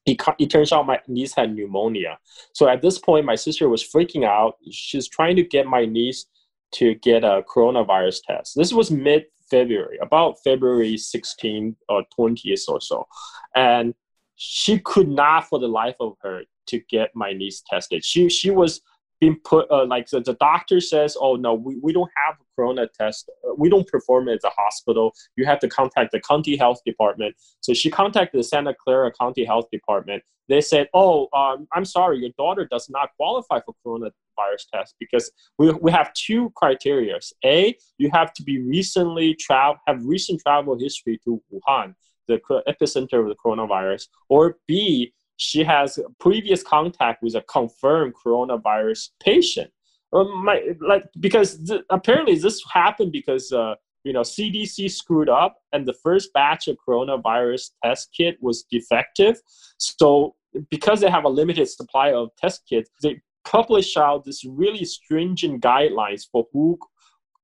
It, it turns out my niece had pneumonia. So at this point my sister was freaking out. She's trying to get my niece to get a coronavirus test. This was mid february about february 16th or 20th or so. And she could not for the life of her to get my niece tested. She she was being put uh, like the, the doctor says, oh no, we, we don't have a corona test. We don't perform it at the hospital. You have to contact the county health department. So she contacted the Santa Clara County Health Department. They said, oh, um, I'm sorry, your daughter does not qualify for coronavirus test because we, we have two criteria. A, you have to be recently travel have recent travel history to Wuhan, the epicenter of the coronavirus, or B, she has previous contact with a confirmed coronavirus patient. Um, my, like because th- apparently this happened because uh, you know CDC screwed up and the first batch of coronavirus test kit was defective. So because they have a limited supply of test kits, they publish out this really stringent guidelines for who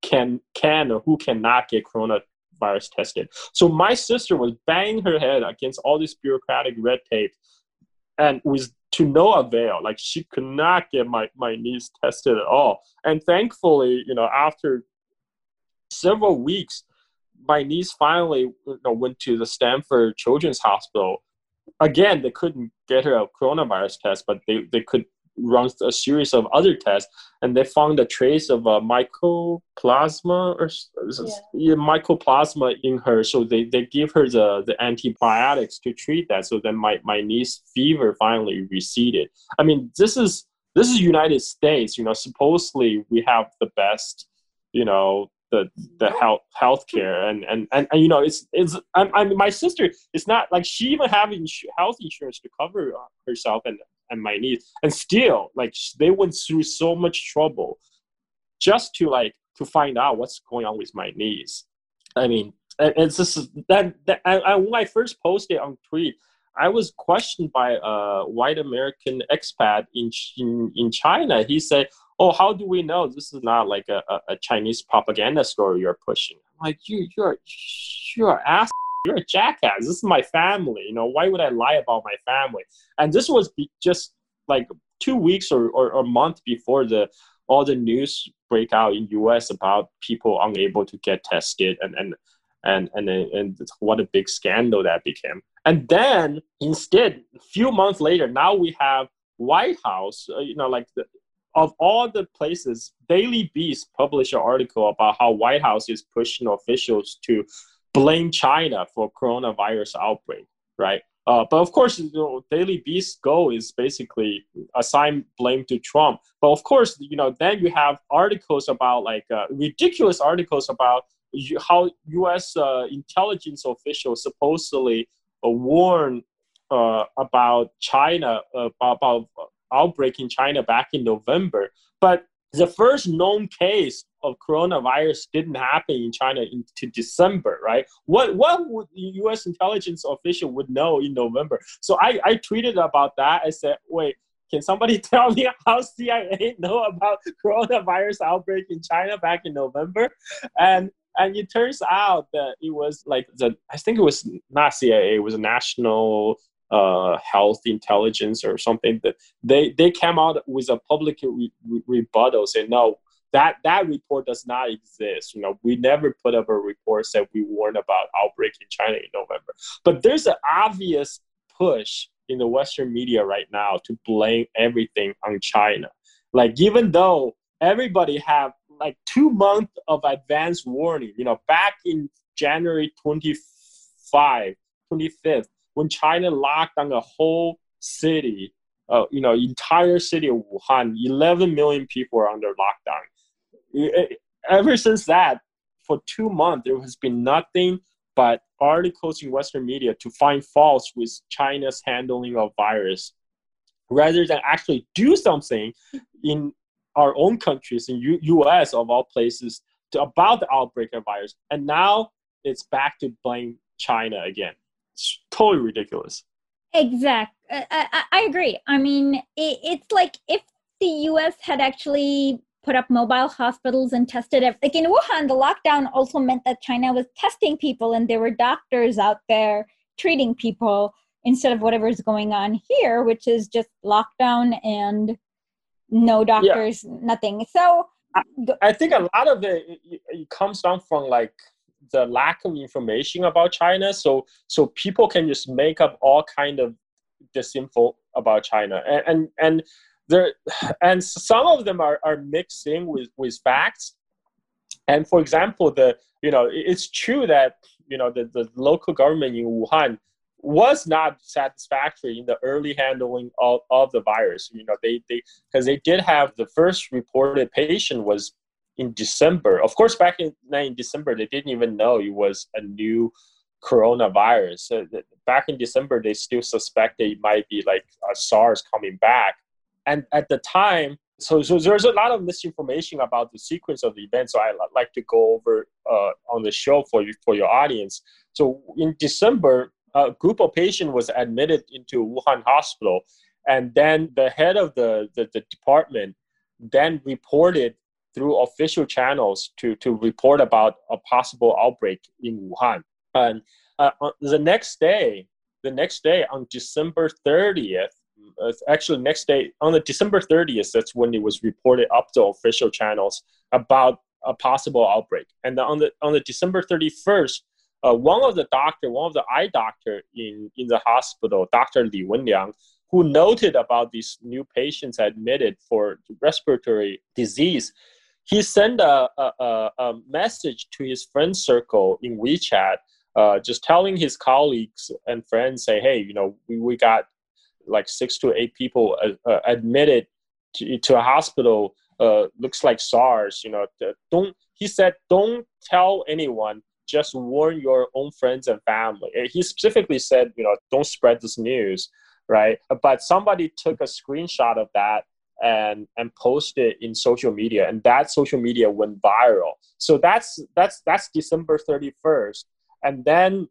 can can or who cannot get coronavirus tested. So my sister was banging her head against all this bureaucratic red tape and with to no avail. Like she could not get my my niece tested at all. And thankfully you know after several weeks my niece finally you know, went to the stanford children's hospital. Again they couldn't get her a coronavirus test but they, they could run a series of other tests and they found a trace of a mycoplasma or yeah. mycoplasma in her. So they, they give her the, the antibiotics to treat that. So then my, my niece fever finally receded. I mean this is this is united states you know supposedly we have the best you know the the health healthcare. And, and and and you know it's it's I, I mean my sister it's not like she even having health insurance to cover uh, herself. And and my niece and still like they went through so much trouble just to like to find out what's going on with my niece i mean it's just that, that I, when i first posted on tweet i was questioned by a white american expat in in, in china. He said oh how do we know this is not like a, a chinese propaganda story you're pushing? I'm like you you're you're ass you're a jackass. This is my family. You know, why would I lie about my family? And this was just like two weeks or, or, or a month before the all the news break out in US about people unable to get tested and and and and and what a big scandal that became. And then instead, a few months later, now we have White House. Uh, you know, like the, of all the places, Daily Beast published an article about how White House is pushing officials to blame China for coronavirus outbreak, right? Uh, but of course, you know, Daily Beast's goal is basically assign blame to Trump. But of course, you know, then you have articles about like uh, ridiculous articles about how U.S. Uh, intelligence officials supposedly uh, warned uh, about China uh, about outbreak in China back in November. But the first known case of coronavirus didn't happen in China into December, right? What what would U.S. intelligence official would know in November? So I, I tweeted about that. I said, wait, can somebody tell me how CIA know about coronavirus outbreak in China back in November? And and it turns out that it was like the I think it was not CIA, it was a national uh, health intelligence or something that they they came out with a public re- re- rebuttal saying no that that report does not exist. You know, we never put up a report that we warned about outbreak in China in November. But there's an obvious push in the Western media right now to blame everything on China. Like even though everybody have like two months of advance warning, you know, back in January 25, 25th, when China locked down a whole city, uh, you know, entire city of Wuhan, 11 million people are under lockdown. Ever since that, for two months, there has been nothing but articles in Western media to find faults with China's handling of virus, rather than actually do something in our own countries, in U- U.S. of all places, to, about the outbreak of virus. And now it's back to blame China again. It's totally ridiculous. Exact. Uh, I, I, I agree. I mean, it, it's like if the U.S. had actually put up mobile hospitals and tested it. Like in Wuhan, the lockdown also meant that China was testing people and there were doctors out there treating people instead of whatever's going on here, which is just lockdown and no doctors, yeah. nothing. So I, I, think a lot of it, it, it comes down from like the lack of information about China. So so people can just make up all kind of disinfo about China, and and, and there and some of them are, are mixing with with facts. And for example, the you know it's true that you know the, the local government in Wuhan was not satisfactory in the early handling of, of the virus. You know, they they because they did have the first reported patient was in December. Of course, back in, in December, they didn't even know it was a new coronavirus. So back in December, they still suspected it might be like a SARS coming back. And at the time, so, so there's a lot of misinformation about the sequence of the event. So I'd like to go over uh, on the show for you for your audience. So in December, a group of patients was admitted into Wuhan hospital, and then the head of the, the, the department then reported through official channels to, to report about a possible outbreak in Wuhan. And uh, the next day, the next day on December 30th, uh, actually next day on the December 30th, that's when it was reported up to official channels about a possible outbreak. And on the on the December 31st, uh, one of the doctor, one of the eye doctor in in the hospital, Dr. Li Wenliang, who noted about these new patients admitted for respiratory disease, he sent a, a, a message to his friend circle in WeChat, uh, just telling his colleagues and friends, say, hey, you know, we, we got like six to eight people uh, uh, admitted to, to a hospital. Uh, looks like SARS. You know, don't. He said, don't tell anyone. Just warn your own friends and family. He specifically said, you know, don't spread this news, right? But somebody took a screenshot of that and and post it in social media and that social media went viral so that's that's that's december 31st and then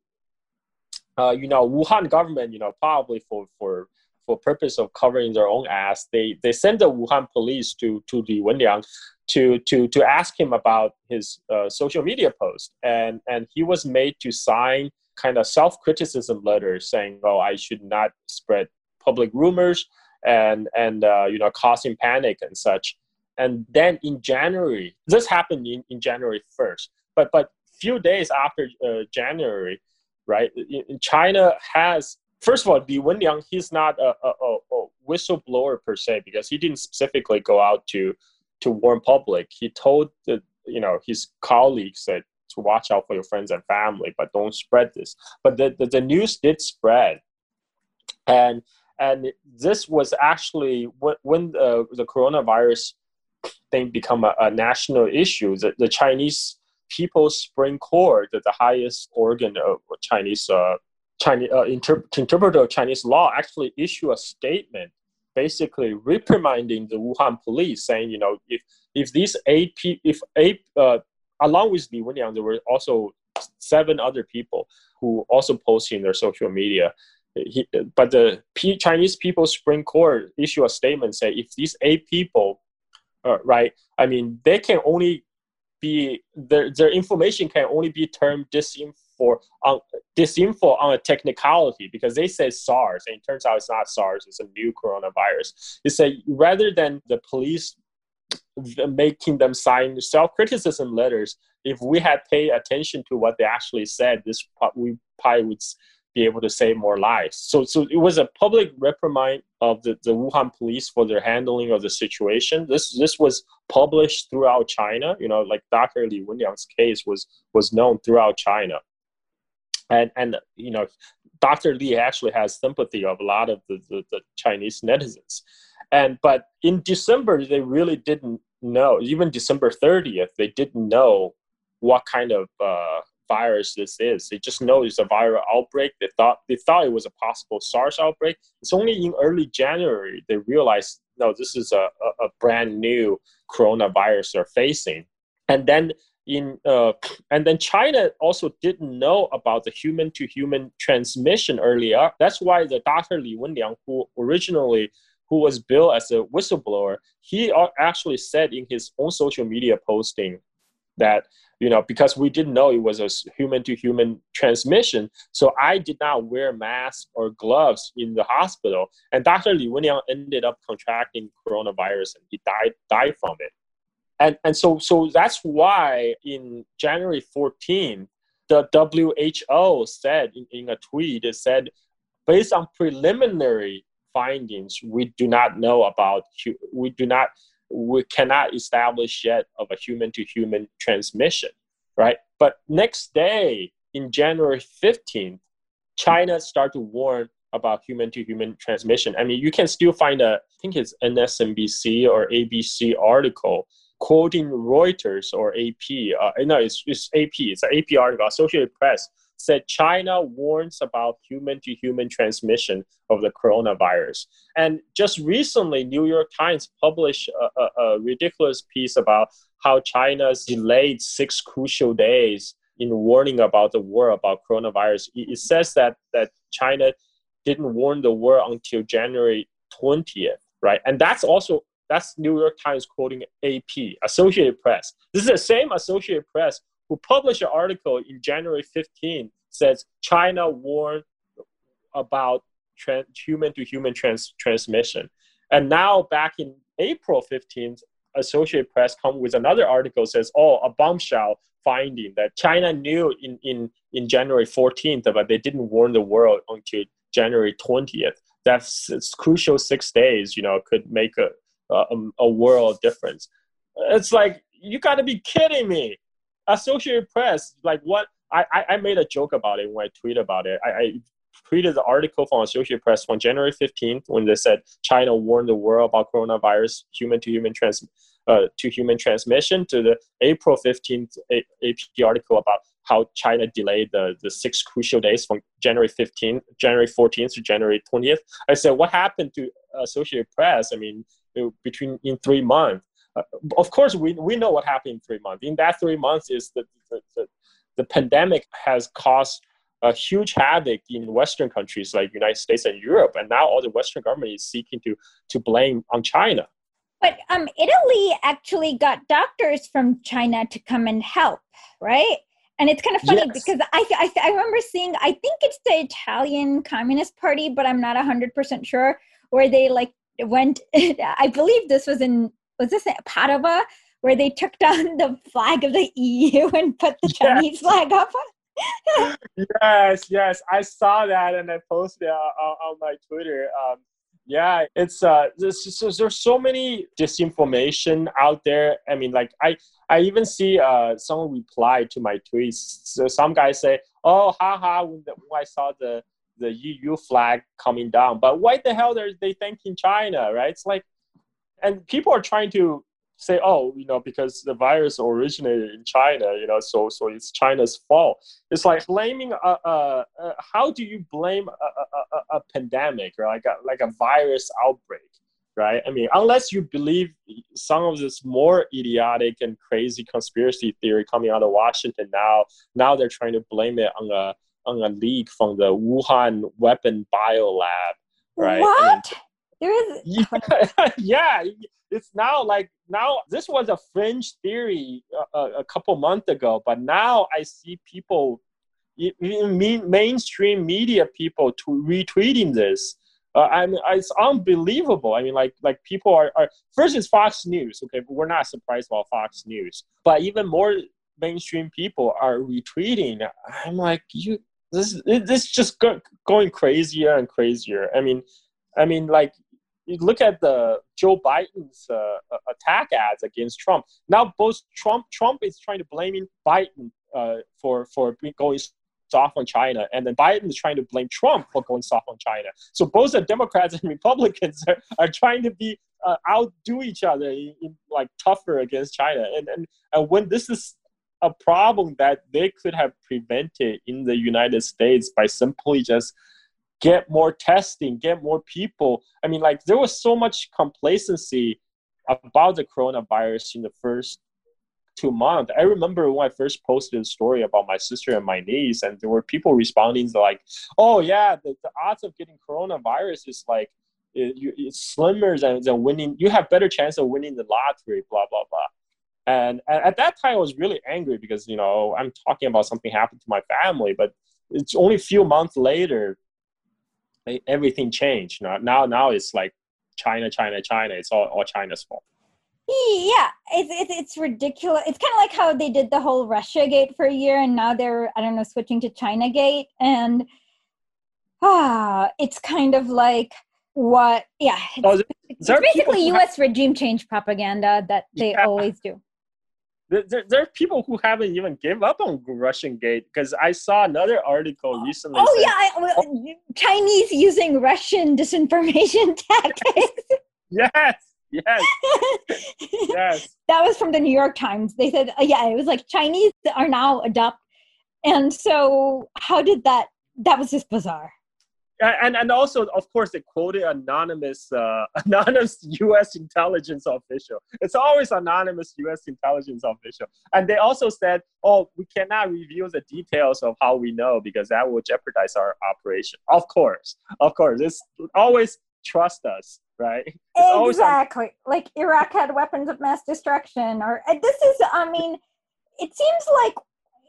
uh, you know wuhan government you know probably for for for purpose of covering their own ass they they sent the wuhan police to to the wenliang to to to ask him about his uh, social media post and and he was made to sign kind of self-criticism letter saying oh i should not spread public rumors and and uh, you know causing panic and such. And then in January, this happened in, in January first. But but few days after uh, January, right? China has first of all, Li Wenliang, he's not a, a, a, whistleblower per se because he didn't specifically go out to to warn public. He told the you know his colleagues that to watch out for your friends and family, but don't spread this. But the, the, the news did spread, and and this was actually when, when the, the coronavirus thing become a, a national issue the, the chinese people's supreme court the, the highest organ of chinese uh, chinese uh, inter- interpreter of chinese law actually issue a statement basically reprimanding the wuhan police saying you know if if these eight people, if eight uh, along with li wenliang there were also seven other people who also posted in their social media he, but the P- Chinese People's Supreme Court issue a statement say if these eight people, uh, right? I mean, they can only be their their information can only be termed disinfo on uh, disinfo on a uh, technicality because they say SARS and it turns out it's not SARS. It's a new coronavirus. They say rather than the police making them sign self-criticism letters. If we had paid attention to what they actually said, this we probably would be able to save more lives. So, so it was a public reprimand of the, the Wuhan police for their handling of the situation. This this was published throughout China. You know, like Dr. Li Wenliang's case was was known throughout China, and and you know, Dr. Li actually has sympathy of a lot of the, the, the Chinese netizens. And but in December, they really didn't know. Even December 30th, they didn't know what kind of uh, virus this is. They just know it's a viral outbreak. They thought they thought it was a possible SARS outbreak. It's only in early January they realized no, this is a, a, a brand new coronavirus they're facing. And then in uh, and then China also didn't know about the human to human transmission earlier. That's why the Dr. Li Wenliang, who originally who was billed as a whistleblower, he actually said in his own social media posting that you know because we didn't know it was a human to human transmission so i did not wear masks or gloves in the hospital and dr li wenliang ended up contracting coronavirus and he died died from it and and so so that's why in january 14 the who said in, in a tweet it said based on preliminary findings, we do not know about, we do not, we cannot establish yet of a human to human transmission, right? But next day, in January 15th, China started to warn about human to human transmission. I mean, you can still find a, I think it's MSNBC or ABC article quoting Reuters or AP. Uh, no, it's, it's AP. It's an AP article, Associated Press, said China warns about human to human transmission of the coronavirus. And just recently, New York Times published a, a, a ridiculous piece about how China's delayed six crucial days in warning about the war about coronavirus. It, says that, that China didn't warn the war until January 20th, right? And that's also that's New York Times quoting AP, Associated Press. This is the same Associated Press who published an article in January 15 says China warned about human to human trans- transmission. And now back in April 15th, Associated Press come with another article says, oh, a bombshell finding that China knew in, in, in January 14th, but they didn't warn the world until January 20th. That's crucial six days, you know, could make a, a, world difference. It's like, you got to be kidding me. Associated Press, like what I, I made a joke about it when I tweeted about it. I, I tweeted the article from Associated Press on January 15th when they said China warned the world about coronavirus human to human trans uh, to human transmission to the April 15th AP article about how China delayed the, the six crucial days from January 15th, January 14th to January 20th. I said, what happened to Associated Press? I mean, between in three months. Uh, of course, we, we know what happened in three months. In that three months, is the, the, the, the pandemic has caused a huge havoc in Western countries like United States and Europe, and now all the Western government is seeking to to blame on China. But um, Italy actually got doctors from China to come and help, right? And it's kind of funny yes. because I, I I remember seeing I think it's the Italian Communist Party, but I'm not hundred percent sure where they like went. I believe this was in was this Padova where they took down the flag of the EU and put the Chinese yes. flag up? yes, yes, I saw that and I posted it on, on my Twitter. Um, yeah, it's uh, there's, there's so many disinformation out there. I mean, like I I even see uh someone reply to my tweets. So some guys say, "Oh, haha," when, the, when I saw the the EU flag coming down, but why the hell are they thanking China, right? It's like and people are trying to say, oh, you know, because the virus originated in China, you know, so so it's China's fault. It's like blaming a, a, a how do you blame a, a, pandemic or like a like a virus outbreak, right? I mean, unless you believe some of this more idiotic and crazy conspiracy theory coming out of Washington now, now they're trying to blame it on a on a leak from the Wuhan weapon bio lab, right? What? There is. Yeah, yeah, it's now like now this was a fringe theory a, a couple months ago, but now I see people, even mainstream media people, to retweeting this. Uh, I mean, it's unbelievable. I mean, like like people are, are first is Fox News. Okay, but we're not surprised about Fox News, but even more mainstream people are retweeting. I'm like, you this this just go, going crazier and crazier. I mean, I mean, like you look at the Joe Biden's uh, attack ads against Trump. Now both Trump Trump is trying to blame Biden uh, for for going soft on China, and then Biden is trying to blame Trump for going soft on China. So both the Democrats and Republicans are, are trying to be uh, outdo each other in, in, like tougher against China. And, and and when this is a problem that they could have prevented in the United States by simply just get more testing, get more people. I mean, like there was so much complacency about the coronavirus in the first two months. I remember when I first posted a story about my sister and my niece, and there were people responding like, "Oh yeah, the, the odds of getting coronavirus is like it, it's slimmer than, than winning. You have better chance of winning the lottery." Blah blah blah. And, at that time, I was really angry because you know I'm talking about something happened to my family, but it's only a few months later everything changed. Now, now, now it's like China, China, China. It's all, all China's fault. Yeah, it's, it's it's ridiculous. It's kind of like how they did the whole Russia Gate for a year, and now they're I don't know switching to China Gate, and ah, it's kind of like what? Yeah, it's, oh, it's basically U.S. Have, regime change propaganda that they yeah. always do. There, there, are people who haven't even give up on Russian Gate because I saw another article recently. Oh saying, yeah, I, well, oh, Chinese using Russian disinformation tactics. yes, yes, yes. That was from the New York Times. They said, uh, yeah, it was like Chinese are now adopt, and so how did that? That was just bizarre. And and also, of course, they quoted anonymous uh, anonymous U.S. intelligence official. It's always anonymous U.S. intelligence official. And they also said, "Oh, we cannot reveal the details of how we know because that will jeopardize our operation." Of course, of course, it's always trust us right? It's exactly. like Iraq had weapons of mass destruction, or this is, I mean, it seems like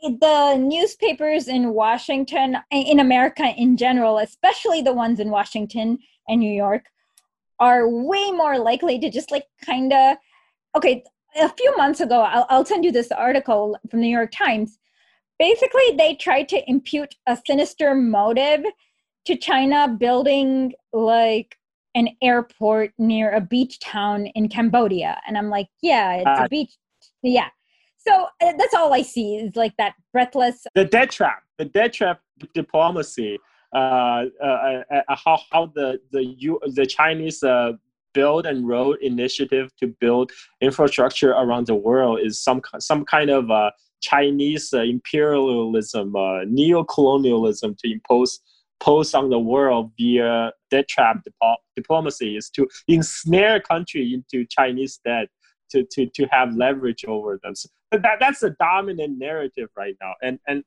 the newspapers in Washington, in America in general, especially the ones in Washington and New York, are way more likely to just like kind of, okay, a few months ago, I'll, I'll send you this article from the New York Times. Basically, they tried to impute a sinister motive to China building like an airport near a beach town in Cambodia. And I'm like, yeah, it's uh, a beach. Yeah. So uh, that's all I see is like that breathless. The debt trap, the debt trap diplomacy. Uh, uh, uh, how how the the U, the Chinese uh, Belt and Road initiative to build infrastructure around the world is some some kind of Chinese imperialism, uh, neo-colonialism to impose pose on the world via debt trap dip- diplomacy is to ensnare country into Chinese debt to, to, to have leverage over them. So that, that's the dominant narrative right now. And, and,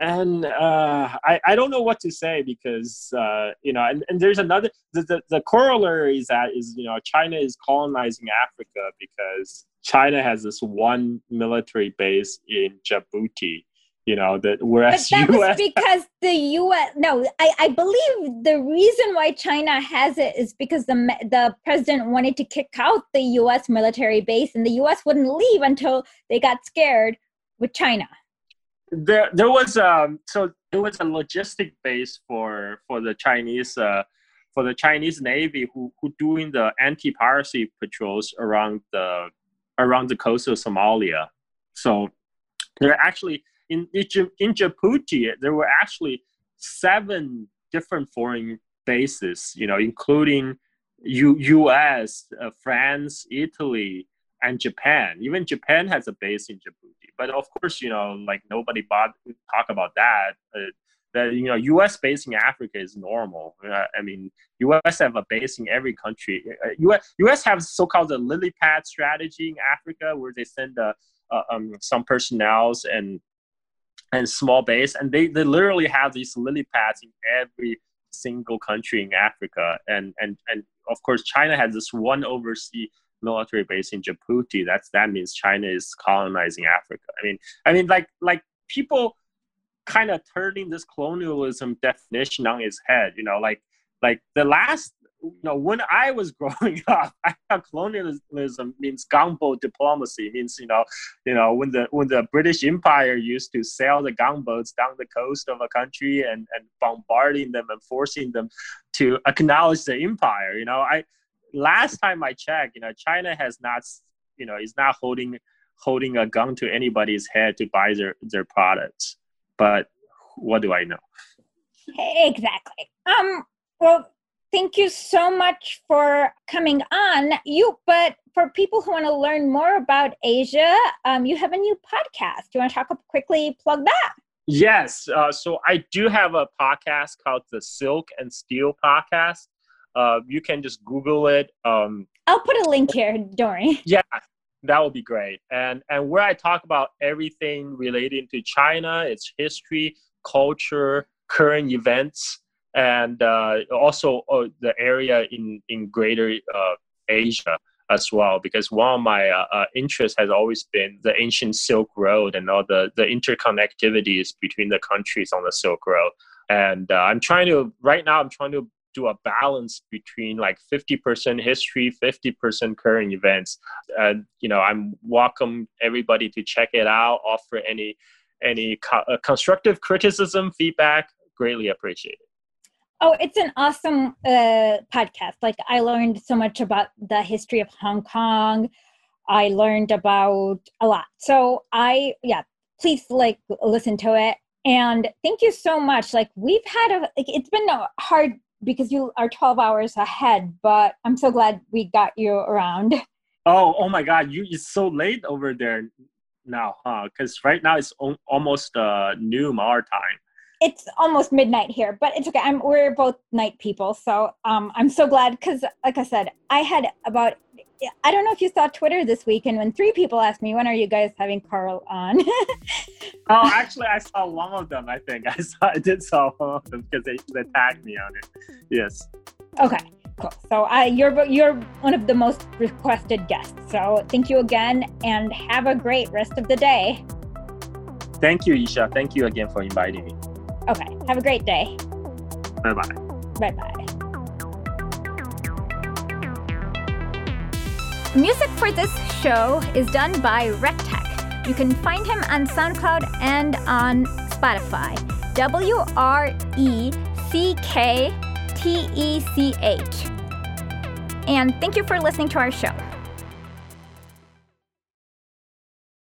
and uh, I, I don't know what to say because uh, you know and, and there's another the, the, the corollary is that is you know China is colonizing Africa because China has this one military base in Djibouti you know that whereas but that US was because the us no I, I believe the reason why china has it is because the the president wanted to kick out the us military base and the us wouldn't leave until they got scared with china. There there was um so it was a logistic base for for the chinese uh for the chinese navy who who doing the anti-piracy patrols around the around the coast of somalia. So they're actually in in Djibouti, there were actually seven different foreign bases, you know, including U- U.S., uh, France, Italy, and Japan. Even Japan has a base in Djibouti. But of course, you know, like nobody bought talk about that. Uh, that you know, U.S. base in Africa is normal. Uh, I mean, U.S. have a base in every country. U.S. Uh, U.S. have so-called the lily pad strategy in Africa, where they send uh, uh um, some personnels and and small base, and they, they literally have these lily pads in every single country in Africa, and and and of course China has this one overseas military base in Djibouti. That's that means China is colonizing Africa. I mean, I mean like like people kind of turning this colonialism definition on its head. You know, like like the last know, when I was growing up, I thought colonialism means gunboat diplomacy. Means you know, you know, when the when the British Empire used to sail the gunboats down the coast of a country and and bombarding them and forcing them to acknowledge the empire. You know, I last time I checked, you know, China has not, you know, is not holding holding a gun to anybody's head to buy their their products. But what do I know? Exactly. Um. Well, thank you so much for coming on. You, but for people who want to learn more about Asia, um, you have a new podcast. Do you want to talk quickly? Plug that. Yes. Uh, so I do have a podcast called the Silk and Steel Podcast. Uh, you can just Google it. Um, I'll put a link here, Dory. Yeah, that would be great. And and where I talk about everything relating to China, its history, culture, current events, and uh, also uh, the area in in Greater uh, Asia as well. Because one of my uh, uh, interests has always been the ancient Silk Road and all the the interconnectivities between the countries on the Silk Road. And I'm trying to right now. I'm trying to do a balance between like 50% history 50% current events and you know i'm welcome everybody to check it out offer any any co- uh, constructive criticism feedback greatly appreciated Oh, it's an awesome uh, podcast. Like, I learned so much about the history of Hong Kong. I learned about a lot. So, I, yeah, please like listen to it. And thank you so much. Like, we've had a, like, it's been hard because you are 12 hours ahead, but I'm so glad we got you around. Oh, oh my God. You, it's so late over there now, huh? Because right now it's o- almost uh, noon our time it's almost midnight here, but it's okay. I'm we're both night people, so um, I'm so glad because, like I said, I had about I don't know if you saw Twitter this week, and when three people asked me, "When are you guys having Carl on?" oh, actually, I saw one of them. I think I saw I did saw one of them because they, they tagged me on it. Yes. Okay. Cool. So uh, you're you're one of the most requested guests. So thank you again, and have a great rest of the day. Thank you, Isha. Thank you again for inviting me. Okay. Have a great day. Bye bye. Bye bye. Music for this show is done by Wrecktech. You can find him on SoundCloud and on Spotify. W R E C K T E C H. And thank you for listening to our show.